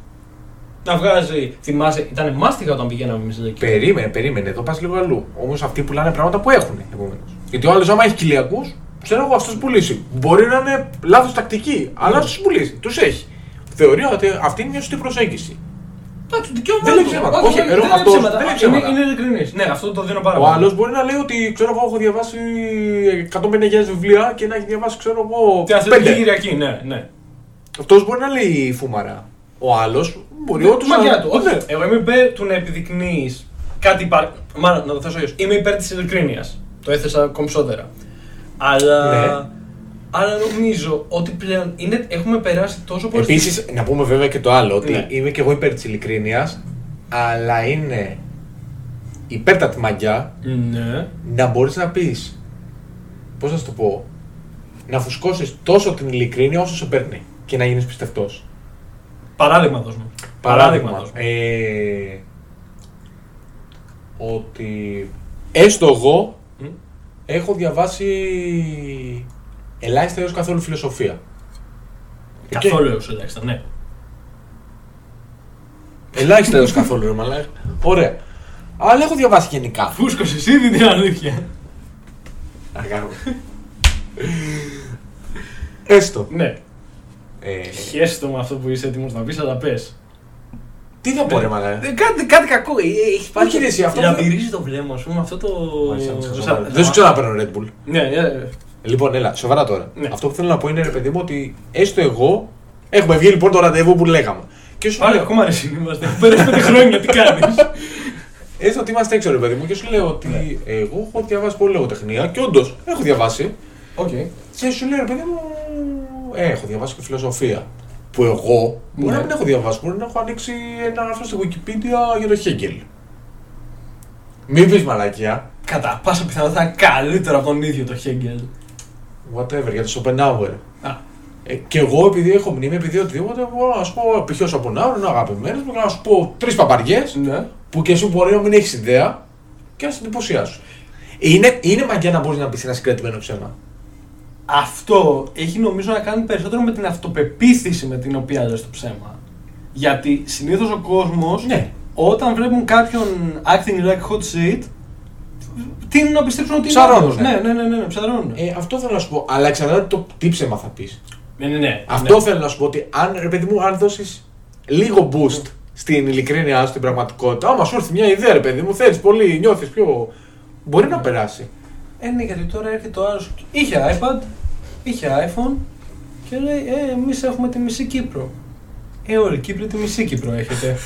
Να βγάζει. Θυμάσαι, ήταν μάστιγα όταν πηγαίναμε εμείς εκεί. Περίμενε, περίμενε, εδώ πας λίγο αλλού. Όμως αυτοί πουλάνε πράγματα που έχουν, επομένως. Γιατί ο άλλος άμα έχει κοιλιακούς, ξέρω εγώ αυτός πουλήσει. Μπορεί να είναι λάθος τακτική, αλλά Ναι. αυτός πουλήσει, τους έχει. Θεωρεί ότι αυτή είναι μια σωστή προσέγγιση. Εντάξει, δικαίωμα Δεν λέει του. ψέματα. Όχι, Όχι, δεν ενώ λέει αυτός ψέματα. δεν λέει Είναι- ψέματα. Είναι ειλικρινής. Ναι, αυτό το δίνω πάρα Ο πολύ. άλλος μπορεί να λέει ότι ξέρω εγώ, έχω διαβάσει 150.000 βιβλία και να έχει διαβάσει ξέρω εγώ. Τι αθλητική πέντε. Κυριακή, ναι, ναι. Αυτός μπορεί να λέει φούμαρα. Ο άλλος μπορεί όντω Μαγιά του. Όχι, Ναι. εγώ είμαι υπέρ του να επιδεικνύεις κάτι υπάρχει. Μάλλον να το θέσω αλλιώς. Είμαι υπέρ της ειλικρίνειας. Το έθεσα κομψότερα. Αλλά Ναι. Αλλά νομίζω ότι πλέον είναι, έχουμε περάσει τόσο πολύ. Επίσης, να πούμε βέβαια και το άλλο, ότι Ναι. είμαι και εγώ υπέρ της ειλικρίνειας, αλλά είναι υπέρτατη μαγιά Ναι. να μπορείς να πεις. Πώς να σου το πω. Να φουσκώσεις τόσο την ειλικρίνεια όσο σε παίρνει και να γίνεις πιστευτός. Παράδειγμα δώσ' μου. Παράδειγμα. δώσ' μου. Ε, ότι έστω εγώ Μμ. Έχω διαβάσει ελάχιστα έως καθόλου φιλοσοφία. Καθόλου έως ελάχιστα, ναι. Ελάχιστα έως καθόλου, ρε μαλάκα. Ωραία. Αλλά έχω διαβάσει γενικά. Φούσκωσες ήδη την αλήθεια. Αργά μου. Έστω. Ναι. Ε, Χέστο με αυτό που είσαι έτοιμος να πεις, αλλά πες. Τι θα πω, ρε μαλάκα. Ε, Κάτι, κάτι κακό. ε, Έχει Όχι, ρε, εσύ, αυτό- Λαμπυρίζει το βλέμμα, α πούμε, αυτό το. Σα- Δεν σου ξαναπαίρνω Red Bull. Ναι, ναι. Λοιπόν, έλα, σοβαρά τώρα. Ναι. Αυτό που θέλω να πω είναι, ρε παιδί μου, ότι έστω εγώ. Έχουμε βγει λοιπόν το ραντεβού που λέγαμε. Και σου Πάλι λέω, ακόμα ρε είμαστε. Έχω πέρασει πέντε χρόνια, τι κάνεις; έστω ότι είμαστε έξω, ρε παιδί μου, και σου λέω ότι εγώ έχω διαβάσει πολύ λογοτεχνία και όντως έχω διαβάσει. Οκ. Και σου λέω, ρε παιδί μου, ε, έχω διαβάσει και φιλοσοφία. Που εγώ μπορεί Ναι. να μην έχω διαβάσει, μπορεί να έχω ανοίξει ένα άρθρο στη Wikipedia για το Χέγκελ. Μην πεις μαλακία. Κατά πάσα πιθανότητα είναι καλύτερο από τον ίδιο το Χέγκελ. Whatever, για το Σοπενάουερ. Α, Ε, και εγώ επειδή έχω μνήμη, επειδή οτιδήποτε, μπορώ να σου πω π.χ. ο Σοπενάουερ είναι αγαπημένος μου και να σου πω τρεις παπαριές ναι. που και εσύ μπορεί να μην έχεις ιδέα και να σε εντυπωσιάσουν. Είναι, είναι μαγιά να μπορείς να πει ένα συγκρατημένο ψέμα. Αυτό έχει νομίζω να κάνει περισσότερο με την αυτοπεποίθηση με την οποία λες το ψέμα. Γιατί συνήθως ο κόσμος Ναι. όταν βλέπουν κάποιον acting like hot shit τείνουν να πιστέψουν ότι είναι Ψαρώνουνε. άλλος. Ναι, ναι, ναι, ναι, ναι ψαρώνουν. Ε, αυτό θέλω να σου πω. Αλλά εξαρτάται το τι ψέμα θα πεις. ναι, ναι, ναι. Αυτό ναι. θέλω να σου πω ότι αν, ρε παιδί μου, αν δώσεις λίγο boost στην ειλικρίνειά σου, στην πραγματικότητα, άμα σου έρθει μια ιδέα, ρε παιδί μου, θέλεις πολύ, νιώθεις πιο. Μπορεί να περάσει. Ε, ναι, γιατί τώρα έρχεται ο άλλος. Είχε iPad, είχε iPhone και λέει: Ε, εμείς έχουμε τη μισή Κύπρο. Ε, όλοι οι Κύπροι τη μισή Κύπρο έχετε.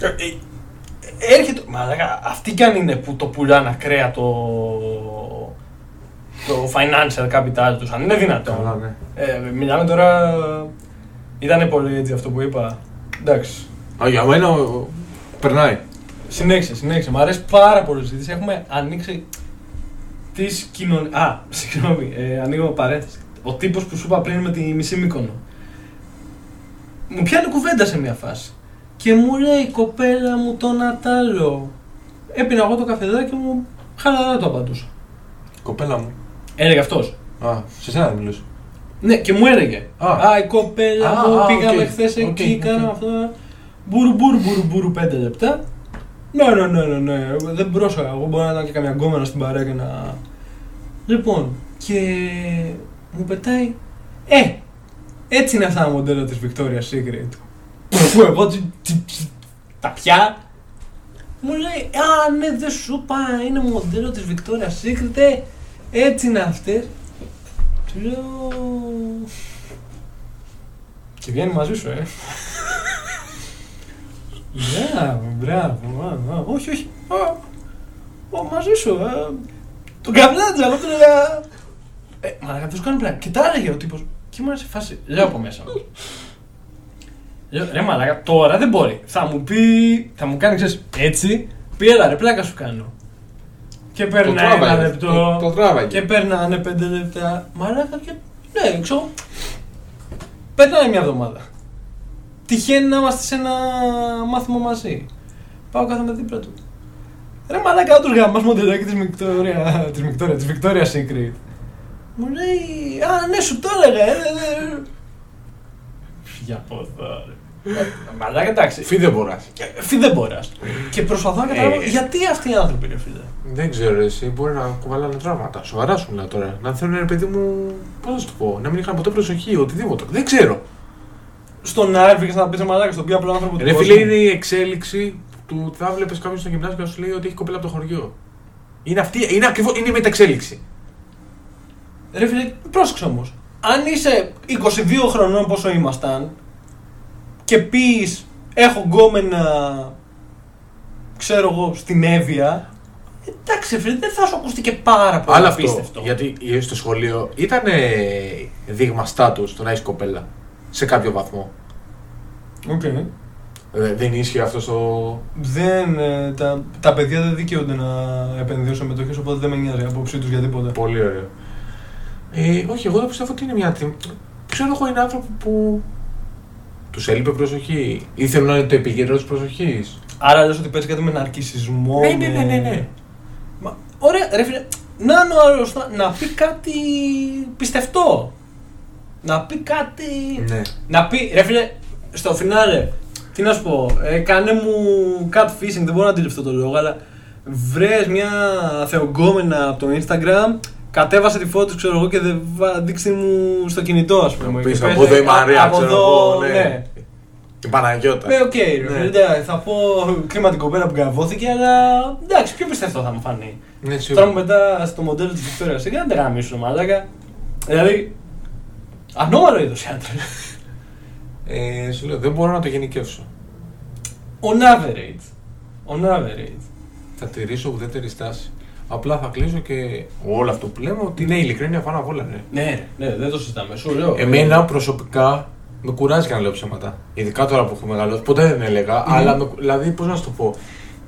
Ε, ε, Έρχεται. Μαλάκα, αυτοί κι αν είναι που το πουλάνε ακραία το. το financial capital τους, αν είναι δυνατόν. Καλά, ναι. Ε, μιλάμε τώρα. Ήταν πολύ έτσι αυτό που είπα. Εντάξει. Α, για μένα ο- περνάει. Συνέχισε, συνέχισε. Μ' αρέσει πάρα πολύ η συζήτηση. Έχουμε ανοίξει τις κοινωνίε. Α, συγγνώμη, ε, ανοίγω παρένθεση. Ο τύπος που σου είπα πριν με τη μισή μήκονο. Μου πιάνει κουβέντα σε μια φάση. Και μου λέει η κοπέλα μου το Νατάλο. Έπεινα εγώ το καφεδάκι μου, χαλαρά το απαντούσα. Κοπέλα μου. Έλεγε αυτός. Α, σε σένα δεν μιλούσε. Ναι, και μου έλεγε. Α. Α, η κοπέλα Α, μου, α, πήγαμε οκ, χθες οκ, εκεί, οκ. κάναμε αυτό. Μπούρου, μπούρου, μπούρου, μπούρου, πέντε λεπτά. Ναι, ναι, ναι, ναι, ναι. Εγώ δεν πρόσεχα. Εγώ μπορεί να ήταν και καμιά γκόμενα στην παρέα και να. Λοιπόν, και μου πετάει. Ε, έτσι είναι αυτά τα μοντέλα της Victoria's Secret. Που εγώ τσι- τσι- τσι- τα πια; Μου λέει, Α, ναι, δεν σου είπα, είναι μοντέλο της Victoria's Secret, ε, έτσι είναι αυτές. Του λέω. Και βγαίνει μαζί σου, ε. Μπράβο, μπράβο. α, α, Όχι, όχι. α, ο, μαζί σου. ε. Τον καβλάτζα, αλλά του έλεγα. Ε, μα δεν σου κάνω πλάκα. Και τα έλεγε ο τύπος. Και ήμουν σε φάση. Λέω από μέσα μου. Λέω, ρε μαλάκα, τώρα δεν μπορεί. Θα μου πει, θα μου κάνει, ξέρεις, έτσι. Πει, έλα ρε, πλάκα σου κάνω. Και περνάει ένα τράβαγε, λεπτό. το- το τράβαγε. Και περνάνε πέντε λεπτά. Μαλάκα και. Ναι, ξέρω. Περνάει μια εβδομάδα. Τυχαίνει να είμαστε σε ένα μάθημα μαζί. Πάω κάθομαι δίπλα του. Ρε μαλάκα, τους γάμας μοντελάκι της Victoria, της Victoria, της Victoria Secret. Μου λέει, α, ναι, σου το έλεγα, ε, ε, ε». Φύγε από εδώ, ρε. Ε, Μαλάκα, εντάξει. Φύ δεν μποράς. Ε, Φύ δεν μποράς. Και προσπαθώ να καταλάβω Ε. γιατί αυτοί οι άνθρωποι, ρε φίλε. Δεν ξέρω, εσύ μπορεί να κουβαλάνε τραύματα. Σοβαρά σου μιλάω τώρα. Να θέλουν, ρε παιδί μου, πώς να σου το πω, να μην είχαν ποτέ προσοχή, οτιδήποτε. Δεν ξέρω. Στον να έρθει να πεις μαλάκα στον πιο απλό άνθρωπο του Ρε κόσμου. φίλε, είναι η εξέλιξη του θα βλέπεις κάποιον στο γυμνάσιο και να σου λέει ότι έχει κοπέλα από το χωριό. Είναι αυτή, είναι ακριβώς, είναι η μεταξέλιξη. Ρε φίλε, πρόσεξε όμως. Αν είσαι 22 χρονών πόσο ήμασταν και πεις έχω γκόμενα ξέρω εγώ στην Εύβοια Εντάξει, φίλε, δεν θα σου ακούστηκε πάρα πολύ Αλλά αυτό. απίστευτο. Γιατί στο σχολείο ήταν δείγμα στάτους το να έχεις κοπέλα. Σε κάποιο βαθμό. Οκ. Ε, δεν ίσχυε αυτός στο. Δεν, ε, τα, τα παιδιά δεν δικαιούνται να επενδύσουν σε μετοχές, οπότε δεν με νοιάζει η άποψη τους για τίποτα. Πολύ ωραίο. Ε, όχι, εγώ δεν πιστεύω ότι είναι μια. τιμ- Ξέρω εγώ είναι άνθρωποι που. Τους έλειπε προσοχή. Ήθελαν να είναι το επίκεντρο της προσοχής. Άρα λες ότι παίζει κάτι με ναρκισσισμό. Ναι, με- ναι, ναι, ναι, ναι. Μα, ωραία, ρε φίλε, να είναι ο άλλος να, να πει κάτι πιστευτό. Να πει κάτι. Ναι. Να πει, ρε φίλε, στο φινάλε, τι να σου πω, ε, κάνε μου catfishing, δεν μπορώ να αντιληφθώ το λόγο, αλλά βρες μια θεογκόμενα από το Instagram, κατέβασε τη φώτο, ξέρω εγώ, και δεν βα- δείξτε μου στο κινητό, ας πούμε. Πεις, Και από πες, εδώ η ε, Μαρία, από ξέρω εδώ, εγώ, ναι. Την Παναγιώτα. Ναι, οκ, ρε Ναι. φίλε, εντάξει, θα πω κρίμα την κοπέλα που καβώθηκε, αλλά εντάξει, πιο πιστευτό θα μου φανεί. Ναι, Τώρα σίγουρα. μου μετά στο μοντέλο της Βικτόριας Σίγκα δεν γαμίσουν μαλάκα. Δηλαδή. Ανώμαλο είδος οι άντρες. Ε, σου λέω, δεν μπορώ να το γενικεύσω. On average. On average. Θα τηρήσω ουδέτερη στάση. Απλά θα κλείσω και όλο αυτό που λέμε ότι είναι ειλικρίνεια πάνω απ' όλα. Ναι. Ναι, ρε, ναι, δεν το συζητάμε. Σου λέω. Εμένα προσωπικά με κουράζει και να λέω ψέματα. Ειδικά τώρα που έχω μεγαλώσει. Ποτέ δεν έλεγα, αλλά με, δηλαδή πώς να σου το πω.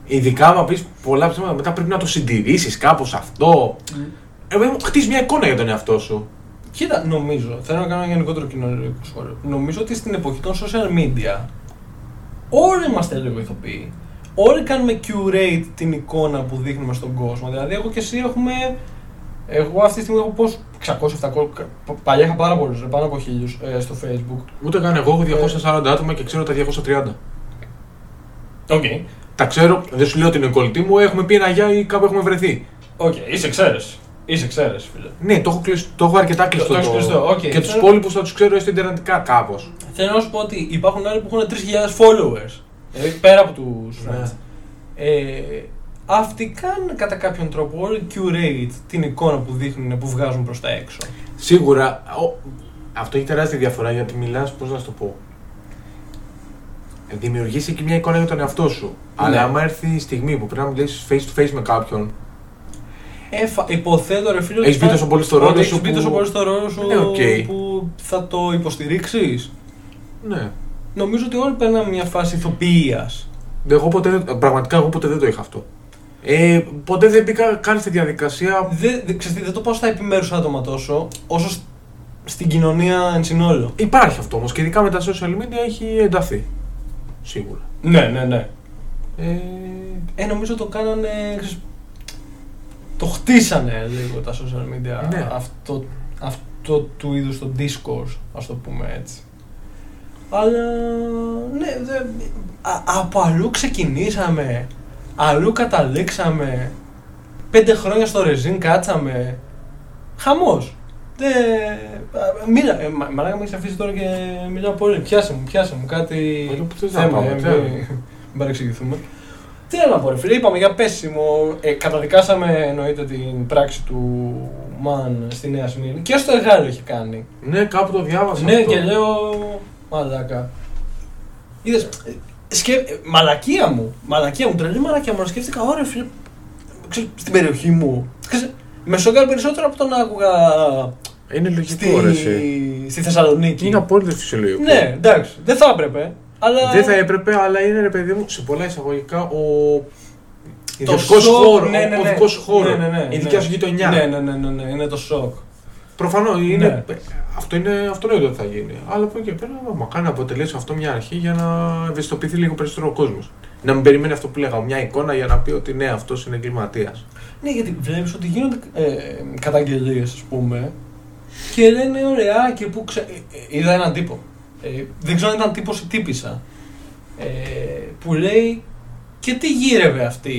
Ειδικά άμα πεις πολλά ψέματα, μετά πρέπει να το συντηρήσεις κάπως αυτό. Ε, χτίζεις μια εικόνα για τον εαυτό σου. Κοίτα, νομίζω, θέλω να κάνω ένα γενικότερο κοινωνικό σχόλιο. Νομίζω ότι στην εποχή των social media όλοι είμαστε λίγο ηθοποιοί. Όλοι κάνουμε curate την εικόνα που δείχνουμε στον κόσμο. Δηλαδή, εγώ και εσύ έχουμε. Εγώ αυτή τη στιγμή έχω πώς 600-700. Παλιά είχα πάρα πολλούς, πάνω από χίλιους ε, στο Facebook. Ούτε καν εγώ έχω 240 άτομα και ξέρω τα 230. Οκ. Τα ξέρω, δεν σου λέω ότι είναι κολλητή μου, έχουμε πει ένα γεια ή κάπου έχουμε βρεθεί. Οκ, είσαι εξαίρεση. Είσαι εξαίρεση, φίλε. Ναι, το έχω, κλείσει, το έχω αρκετά κλειστό. το έχεις κλειστό, οκ. Και τους Θέλω- υπόλοιπους θα τους ξέρω έστω ιντερνετικά κάπως. Θέλω να σου πω ότι υπάρχουν άλλοι που έχουν 3.000 followers. Δηλαδή πέρα από τους Ναι. friends. Ε, αυτοί κάνουν κατά κάποιον τρόπο όλοι curate την εικόνα που δείχνουν, που βγάζουν προς τα έξω. Σίγουρα ο, αυτό έχει τεράστια διαφορά γιατί μιλάς, πώς να σου το πω. Δημιουργήσει και μια εικόνα για τον εαυτό σου. Αλλά Ναι. άμα έρθει η στιγμή που πρέπει να μιλήσεις face to face με κάποιον. Ε, φα- υποθέτω ρε φίλε. Έχεις ότι μπει θα- τόσο πολύ στο ρόλο ότι σου έχεις μπει που- τόσο πολύ στο ρόλο σου Ναι, οκ. που θα το υποστηρίξεις. Ναι. Νομίζω ότι όλοι περνάμε μια φάση ηθοποιίας. Εγώ ποτέ, δεν- πραγματικά εγώ ποτέ δεν το είχα αυτό. Ε, ποτέ δεν μπήκα καν στη διαδικασία. Δεν, δεν, ξέρεις τι, δεν το πάω στα επιμέρους άτομα τόσο, όσο σ- στην κοινωνία εν συνόλο. Υπάρχει αυτό όμως και ειδικά με τα social media έχει ενταθεί. Σίγουρα. Ναι, ναι, ναι. Ε, Ε, νομίζω το κάνανε. Ξέρεις, Το χτίσανε λίγο τα social media. Ναι. Αυτό, αυτό του είδους το discourse, ας το πούμε έτσι. Αλλά ναι, δε, α, από αλλού ξεκινήσαμε. Αλλού καταλήξαμε. Πέντε χρόνια στο ρεζίν κάτσαμε. Χαμός. Δε, α, μίλα, ε, μα- μαλάκα με έχεις αφήσει τώρα και μιλάω πολύ. Πιάσε μου, πιάσε μου κάτι Μα, πού θες να θέμα, πάμε, ε, τι μην- άλλο. μην παρεξηγηθούμε. Τι θέλω να πω, ρε φίλε, είπαμε για πέσιμο. Ε, καταδικάσαμε εννοείται την πράξη του Μαν στη Νέα Σμύρνη. Και στο εργάλειο είχε κάνει. ναι, κάπου το διάβασα. Ναι, αυτό. και λέω. Μαλάκα. Είδες, ε, σκε... ε, μαλακία μου. Μαλακία μου, τρελή μαλακία μου. Σκέφτηκα, ωραία, φίλε. ξέρεις, στην περιοχή μου. Ξέρεις, Με σοκάρει περισσότερο από τον άκουγα Είναι λογικό, στη, ρε, εσύ. στη Θεσσαλονίκη. Είναι απόλυτο φυσιολογικό. Ναι, εντάξει, δεν θα έπρεπε. Αλλά... Δεν θα έπρεπε, αλλά είναι ρε παιδί μου σε πολλά εισαγωγικά ο. Το ιδιωτικός σοκ, χώρο, ναι, ναι, ο ναι. δικός χώρο, Ναι, ναι, ναι, η ναι. δικιά σου γειτονιά. Ναι, ναι, ναι, ναι, ναι, είναι το σοκ. Προφανώς είναι. Ναι. Αυτό είναι αυτονόητο ότι θα γίνει. Αλλά από εκεί και πέρα, μα κάνει να αποτελέσει αυτό μια αρχή για να ευαισθητοποιηθεί λίγο περισσότερο ο κόσμος. Να μην περιμένει αυτό που λέγαμε, μια εικόνα για να πει ότι ναι, αυτός είναι εγκληματίας. Ναι, γιατί βλέπεις ότι γίνονται ε, καταγγελίες, ας πούμε, και λένε ωραία και που ξε... ε, ε, είδα έναν τύπο. Ε, δεν ξέρω αν ήταν τύπος ή τύπησα. Ε, που λέει και τι γύρευε αυτή.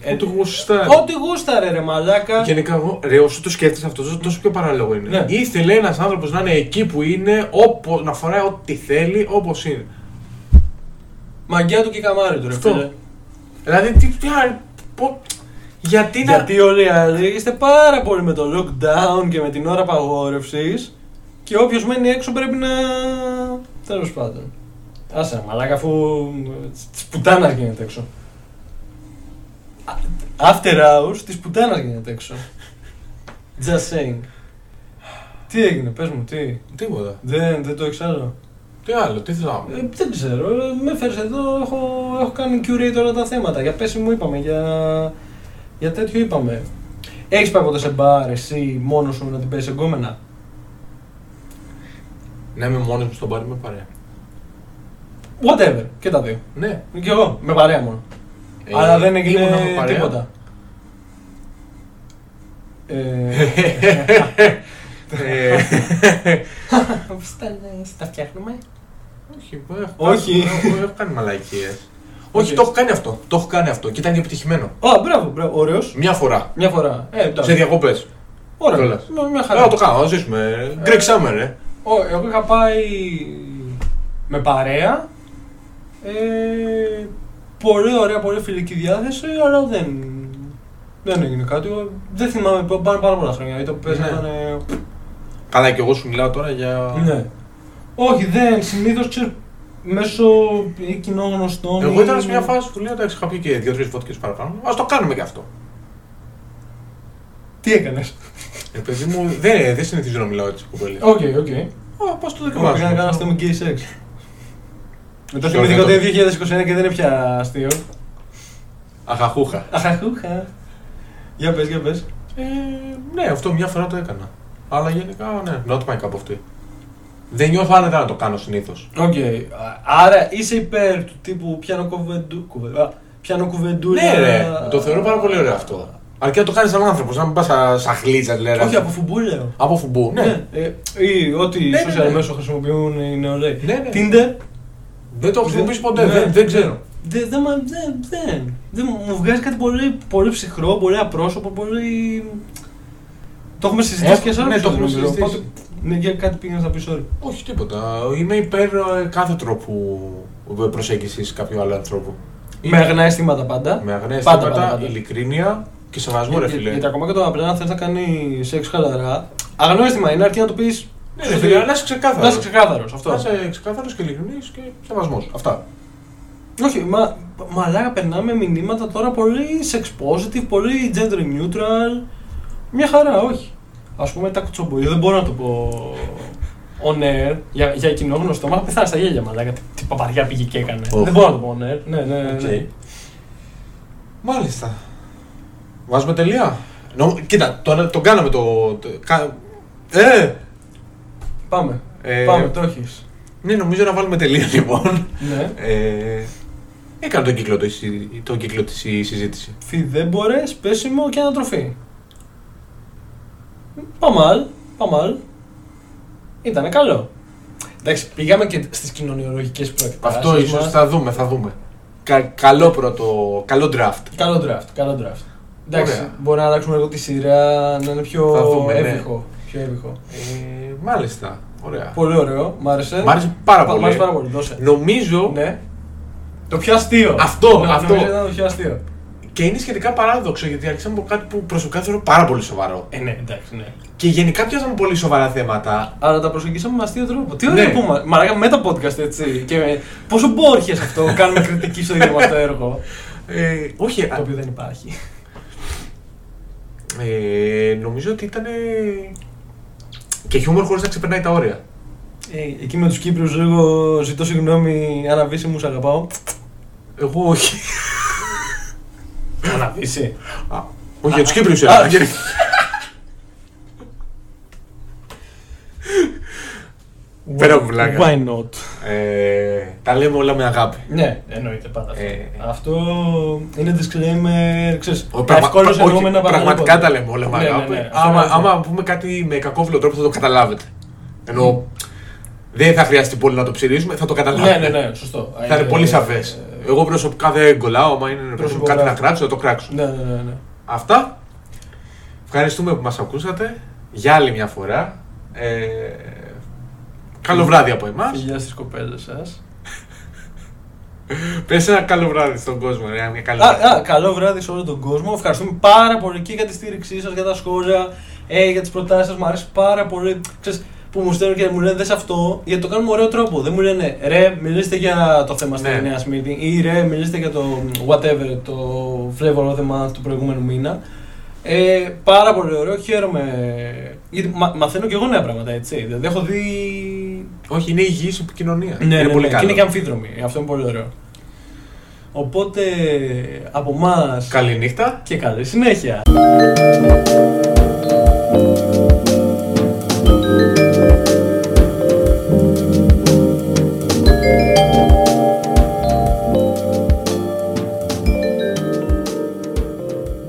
ε, Ό,τι γουστάρει. Ό,τι γούσταρε, ρε μαλάκα. Γενικά, εγώ, ρε, όσο το σκέφτεσαι αυτό, τόσο πιο παράλογο είναι. Ναι. Ήθελε ένας άνθρωπος να είναι εκεί που είναι, όπως, να φοράει ό,τι θέλει, όπως είναι. Μαγκιά του και καμάρι του, ρε Αυτό. φίλε. Δηλαδή, τι, τι, α, πω- γιατί να. Γιατί όλοι οι άλλοι είστε πάρα πολύ με το lockdown και με την ώρα απαγόρευσης και όποιος μένει έξω πρέπει να. Τέλος πάντων. Άσε ρε μαλάκα αφού της πουτάνας γίνεται έξω. Α, After hours της πουτάνας γίνεται έξω. Just saying. Τι έγινε, πες μου, τι; Τίποτα. Δεν, δεν το έχεις άλλο. Τι άλλο, τι θέλω να Ε, δεν ξέρω, ε, με έφερες εδώ, έχω, έχω κάνει curate όλα τα θέματα. Για πέση μου είπαμε, για, για τέτοιο είπαμε. Έχεις πάει ποτέ σε μπαρ, εσύ, μόνος σου να την παίζεις εγκόμενα; Ναι, είμαι μόνος μου στον πάρει με παρέα. Whatever, και τα δύο. Ναι. Και εγώ, με παρέα μόνο. Ε, Αλλά δεν έγινε ήμουνα με παρέα. τίποτα. Ε, Ε, Στα, στα φτιάχνουμε. Όχι, έχω, Όχι. Έχω, έχω κάνει μαλακίες. Όχι, Οκ. το έχω κάνει αυτό. Το έχω κάνει αυτό και ήταν και επιτυχημένο. Α, μπράβο, μπράβο, ωραίος. Μια φορά. Μια φορά. Ε, εντάξει. Σε διακοπές. Ωραία, κιόλας. μια, μια Ε, χαρά. να το κάνω, να ζήσουμε. Greek summer, ε. Ω, εγώ είχα πάει με παρέα. Ε, πολύ ωραία, πολύ φιλική διάθεση, αλλά δεν, δεν έγινε κάτι. Δεν θυμάμαι, πάνε πάρα πολλά χρόνια. γιατί Το που παίζανε Ναι. ήταν. Καλά, και εγώ σου μιλάω τώρα για. Ναι. Όχι, δεν. Συνήθως μέσω ή κοινών γνωστών. Εγώ ή- ήταν σε μια φάση που λέω εντάξει, είχα πει και δύο-τρεις φωτικέ παραπάνω. Α το κάνουμε και αυτό. Τι έκανες; Ε, παιδί μου, δεν, δεν συνηθίζω να μιλάω έτσι κοπέλε. Οκ, οκ. Α, πώς το Εγώ πήγα να κάνω αυτό δοκιμάσουμε. με gay sex. Μετά Ποιο θυμήθηκα είναι ότι το- είναι 2021 και δεν είναι πια αστείο. Αχαχούχα. Αχαχούχα. Για πες, για πες. Ε, ναι, αυτό μια φορά το έκανα. Αλλά γενικά, ναι, να το πάει κάπου αυτή. Δεν νιώθω άνετα να το κάνω συνήθως. Οκ. Άρα είσαι υπέρ του τύπου πιάνω κουβεντού. κουβε- α, Πιάνω κουβεντούλα. Ναι, ρε, το θεωρώ πάρα πολύ ωραίο αυτό. Αρκεί να το κάνεις σαν άνθρωπος, να μην πας σαν σαν γλίτσα, δηλαδή. Όχι, από φουμπού λέω. Από φουμπού, ναι. Ε, ή ό,τι Ναι, ναι, social ναι. μέσο χρησιμοποιούν οι νεολαίοι. Ναι, ναι. Tinder; Δεν το έχω χρησιμοποιήσει ποτέ, Ναι. δεν, δεν ξέρω. Δεν δεν μα- δεν- δεν- δεν μου βγάζει κάτι πολύ, πολύ ψυχρό, πολύ απρόσωπο, πολύ. Το έχουμε συζητήσει Έχω- και σε άλλο ναι, το επεισόδιο, έχουμε νομίζω. συζητήσει. Οπότε, Ναι, για κάτι πήγαινε να πεις, sorry. Όχι τίποτα. Είμαι υπέρ ε, κάθε τρόπου προσέγγισης κάποιου άλλου ανθρώπου. Με αγνά αισθήματα πάντα. Με αγνά Πάντα, αισθήματα, πάντα, πάντα. ειλικρίνεια και σεβασμό, ρε Για- φίλε. Γιατί ακόμα και το απλά να θες να κάνει σεξ χαλαρά. Αγνό αίσθημα είναι αρκεί να το πεις. Ναι, ρε φίλε, να είσαι ξεκάθαρος. Να είσαι ξεκάθαρος. Αυτό. Να είσαι ξεκάθαρος και ειλικρινής και σεβασμός. Αυτά. Όχι, μα, μαλάκα περνάμε μηνύματα τώρα πολύ sex positive, πολύ gender neutral. Μια χαρά, όχι. Α πούμε τα κουτσομπολιά, δεν μπορώ να το πω on air για, για κοινό γνωστό. Μα θα πεθάνει στα γέλια, μαλάκα. Τι, τι παπαριά πήγε και έκανε. Οχ. Δεν μπορώ να το πω on air. Ναι, ναι, ναι. ναι. Μάλιστα. Βάζουμε τελεία. Νο, κοίτα, το, το κάναμε το. το κα- ε! Πάμε. Ε, Πάμε, το έχεις. Ναι, νομίζω να βάλουμε τελεία λοιπόν. Ναι. Ε, έκανε τον κύκλο, το, τον κύκλο της η συζήτηση. Φιδέμπορε, πέσιμο και ανατροφή. Παμάλ, παμάλ. Ήτανε καλό. Εντάξει, πήγαμε και στις κοινωνιολογικές προεκτάσεις. Αυτό ίσως θα δούμε, θα δούμε. Κα, καλό πρώτο, καλό draft. Καλό draft, καλό draft. Εντάξει, Ωραία. μπορεί να αλλάξουμε λίγο τη σειρά να είναι πιο Θα δούμε, ναι. εύηχο. Πιο εύηχο. Ε, μάλιστα, ωραία. Πολύ ωραίο, μ' άρεσε. Μ' άρεσε πάρα Μ' πολύ. άρεσε πάρα πολύ, δώσε. Νομίζω Ναι. Το πιο αστείο. Αυτό, Ναι, αυτό. νομίζω ήταν το πιο αστείο. και είναι σχετικά παράδοξο γιατί άρχισαμε από κάτι που προσωπικά θεωρώ πάρα πολύ σοβαρό. Ε, ναι, εντάξει, ναι. Και γενικά πιάσαμε πολύ σοβαρά θέματα. Αλλά τα προσεγγίσαμε με αστείο τρόπο. Τι ωραία Ναι. που μα. Μαλάκα με τα podcast έτσι. Και με... Πόσο μπόρχες αυτό κάνουμε κριτική στο ίδιο μας το έργο. Ε, όχι, το α- οποίο δεν υπάρχει. Ε, νομίζω ότι ήταν. και χιούμορ χωρίς να ξεπερνάει τα όρια. Ε, εκεί με τους Κύπριους λίγο ζητώ συγγνώμη, αναβίση μου, σ' αγαπάω. Εγώ όχι. Αναβίση. Α, όχι, για τους Κύπριους Α, έλεγα. Πέρα από βλάκα. Why not; Ε, τα λέμε όλα με αγάπη. Ναι, εννοείται πάντα. αυτό. Ε, Αυτό είναι disclaimer, ξέρεις, Ο, πραγμα- εύκολος όχι, εννοούμενα πραγματικά παραλίγο. τα λέμε όλα με Ναι, ναι, αγάπη. ναι, αυτό άμα, είναι αυτό. άμα πούμε κάτι με κακόφιλο τρόπο θα το καταλάβετε. Ενώ δεν θα χρειαστεί πολύ να το ψηρίζουμε, θα το Ναι, καταλάβετε. ναι, ναι, σωστό. Θα είναι Ε, πολύ ε, σαφές. ε, Εγώ προσωπικά δεν κολλάω. Άμα είναι Προσωπικά. κάτι να κράξω, θα το κράξω. Ναι, ναι, ναι. ναι. Αυτά. Ευχαριστούμε που μας ακούσατε για άλλη μια φορά. Ε, καλό βράδυ από εμάς. Φιλιά στις κοπέλες σας. Πες ένα καλό βράδυ στον κόσμο. Ρε, μια καλή Α, α, καλό βράδυ σε όλο τον κόσμο. Ευχαριστούμε πάρα πολύ και για τη στήριξή σας, για τα σχόλια, ε, για τις προτάσεις σας. Μου αρέσει πάρα πολύ. Ξέρεις, που μου στέλνουν και μου λένε δες αυτό, γιατί το κάνουμε με ωραίο τρόπο. Δεν μου λένε ρε, μιλήστε για το θέμα στη Ναι. νέα meeting ή ρε, μιλήστε για το whatever, το flavor of the month του προηγούμενου μήνα. Ε, πάρα πολύ ωραίο, χαίρομαι. Γιατί μα, μαθαίνω και εγώ νέα πράγματα, έτσι. Δηλαδή έχω δει. Όχι, είναι υγιής επικοινωνία. Ναι, είναι ναι, πολύ ναι, και καλό. είναι και αμφίδρομη. Αυτό είναι πολύ ωραίο. Οπότε από εμάς Καληνύχτα. και καλή συνέχεια.